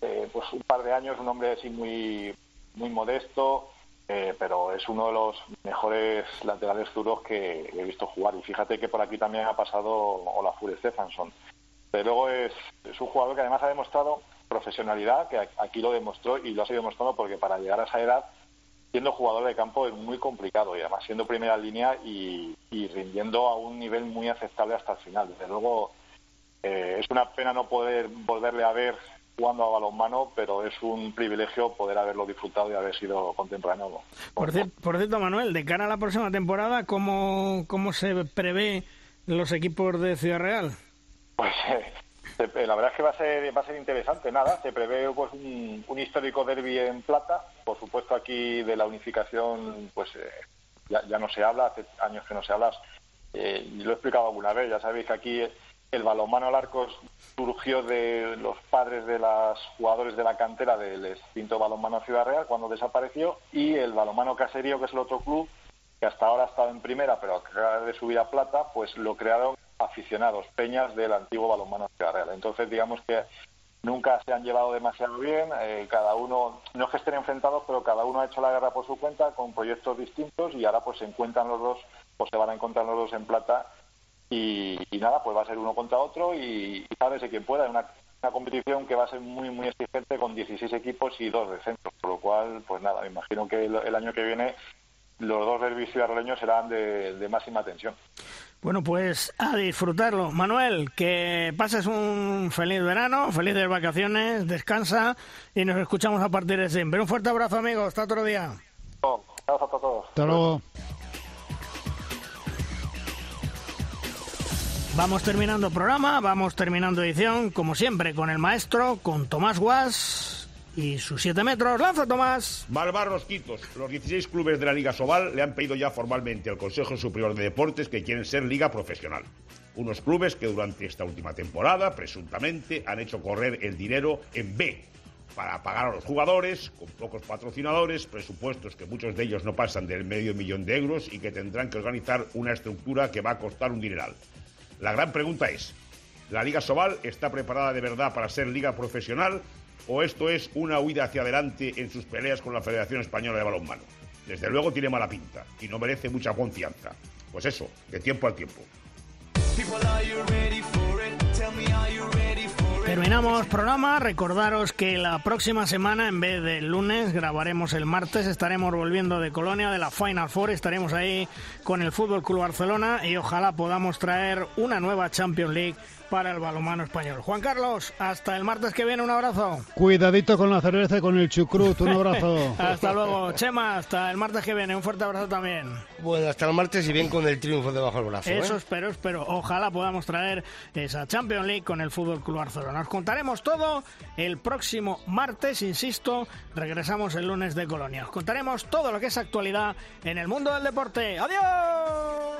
eh, pues un par de años, un hombre así muy, muy modesto, eh, pero es uno de los mejores laterales duros que he visto jugar. Y fíjate que por aquí también ha pasado Olafur Stefansson. Pero luego es, un jugador que además ha demostrado profesionalidad, que aquí lo demostró y lo ha sido demostrando porque para llegar a esa edad, siendo jugador de campo es muy complicado y además siendo primera línea y, rindiendo a un nivel muy aceptable hasta el final. Desde luego eh, es una pena no poder volverle a ver jugando a balonmano, pero es un privilegio poder haberlo disfrutado y haber sido contemporáneo. Por, cierto, Manuel, de cara a la próxima temporada, ¿cómo, cómo se prevé los equipos de Ciudad Real? Pues [laughs] eh, la verdad es que va a ser, va a ser interesante. Nada, se prevé pues, un, histórico derby en plata. Por supuesto, aquí de la unificación, pues eh, ya, ya, no se habla, hace años que no se habla. Eh, lo he explicado alguna vez, ya sabéis que aquí el balonmano al arco surgió de los padres de los jugadores de la cantera del extinto balonmano Ciudad Real cuando desapareció y el balonmano Caserío, que es el otro club que hasta ahora ha estado en primera pero acaba de subir a plata, pues lo crearon aficionados, peñas del antiguo balonmano Ciudad Real. Entonces digamos que nunca se han llevado demasiado bien, eh, cada uno, no es que estén enfrentados, pero cada uno ha hecho la guerra por su cuenta con proyectos distintos y ahora pues se encuentran los dos o se van a encontrar los dos en plata y, nada, pues va a ser uno contra otro y, sabes de quien pueda. Una, una competición que va a ser muy, muy exigente con 16 equipos y dos descensos, por lo cual, pues nada, me imagino que el, año que viene los dos derbis ciudadanos serán de, de máxima tensión. Bueno, pues a disfrutarlo. Manuel, que pases un feliz verano, felices vacaciones, descansa y nos escuchamos a partir de siempre. Un fuerte abrazo, amigos. Hasta otro día. a todos. Hasta luego. Vamos terminando programa, vamos terminando edición, como siempre, con el maestro, con Tomás Guas y sus 7 metros. ¡Lanza, Tomás! Malvar los quitos. Los 16 clubes de la Liga Sobal le han pedido ya formalmente al Consejo Superior de Deportes que quieren ser liga profesional. Unos clubes que durante esta última temporada, presuntamente, han hecho correr el dinero en B para pagar a los jugadores, con pocos patrocinadores, presupuestos que muchos de ellos no pasan del medio millón de euros y que tendrán que organizar una estructura que va a costar un dineral. La gran pregunta es, ¿la Liga Sobal está preparada de verdad para ser liga profesional o esto es una huida hacia adelante en sus peleas con la Federación Española de Balonmano? Desde luego tiene mala pinta y no merece mucha confianza. Pues eso, de tiempo al tiempo. Terminamos programa. Recordaros que la próxima semana, en vez del lunes, grabaremos el martes. Estaremos volviendo de Colonia, de la Final Four. Estaremos ahí con el Fútbol Club Barcelona y ojalá podamos traer una nueva Champions League para el balonmano español. Juan Carlos, hasta el martes que viene, un abrazo. Cuidadito con la cerveza y con el chucrut, un abrazo. [laughs] hasta luego. Chema, hasta el martes que viene, un fuerte abrazo también. Bueno, hasta el martes y bien con el triunfo debajo del brazo. Eso ¿eh? espero, espero. Ojalá podamos traer esa Champions League con el Fútbol Club Barcelona. Nos contaremos todo el próximo martes, insisto, regresamos el lunes de Colonia. Os contaremos todo lo que es actualidad en el mundo del deporte. ¡Adiós!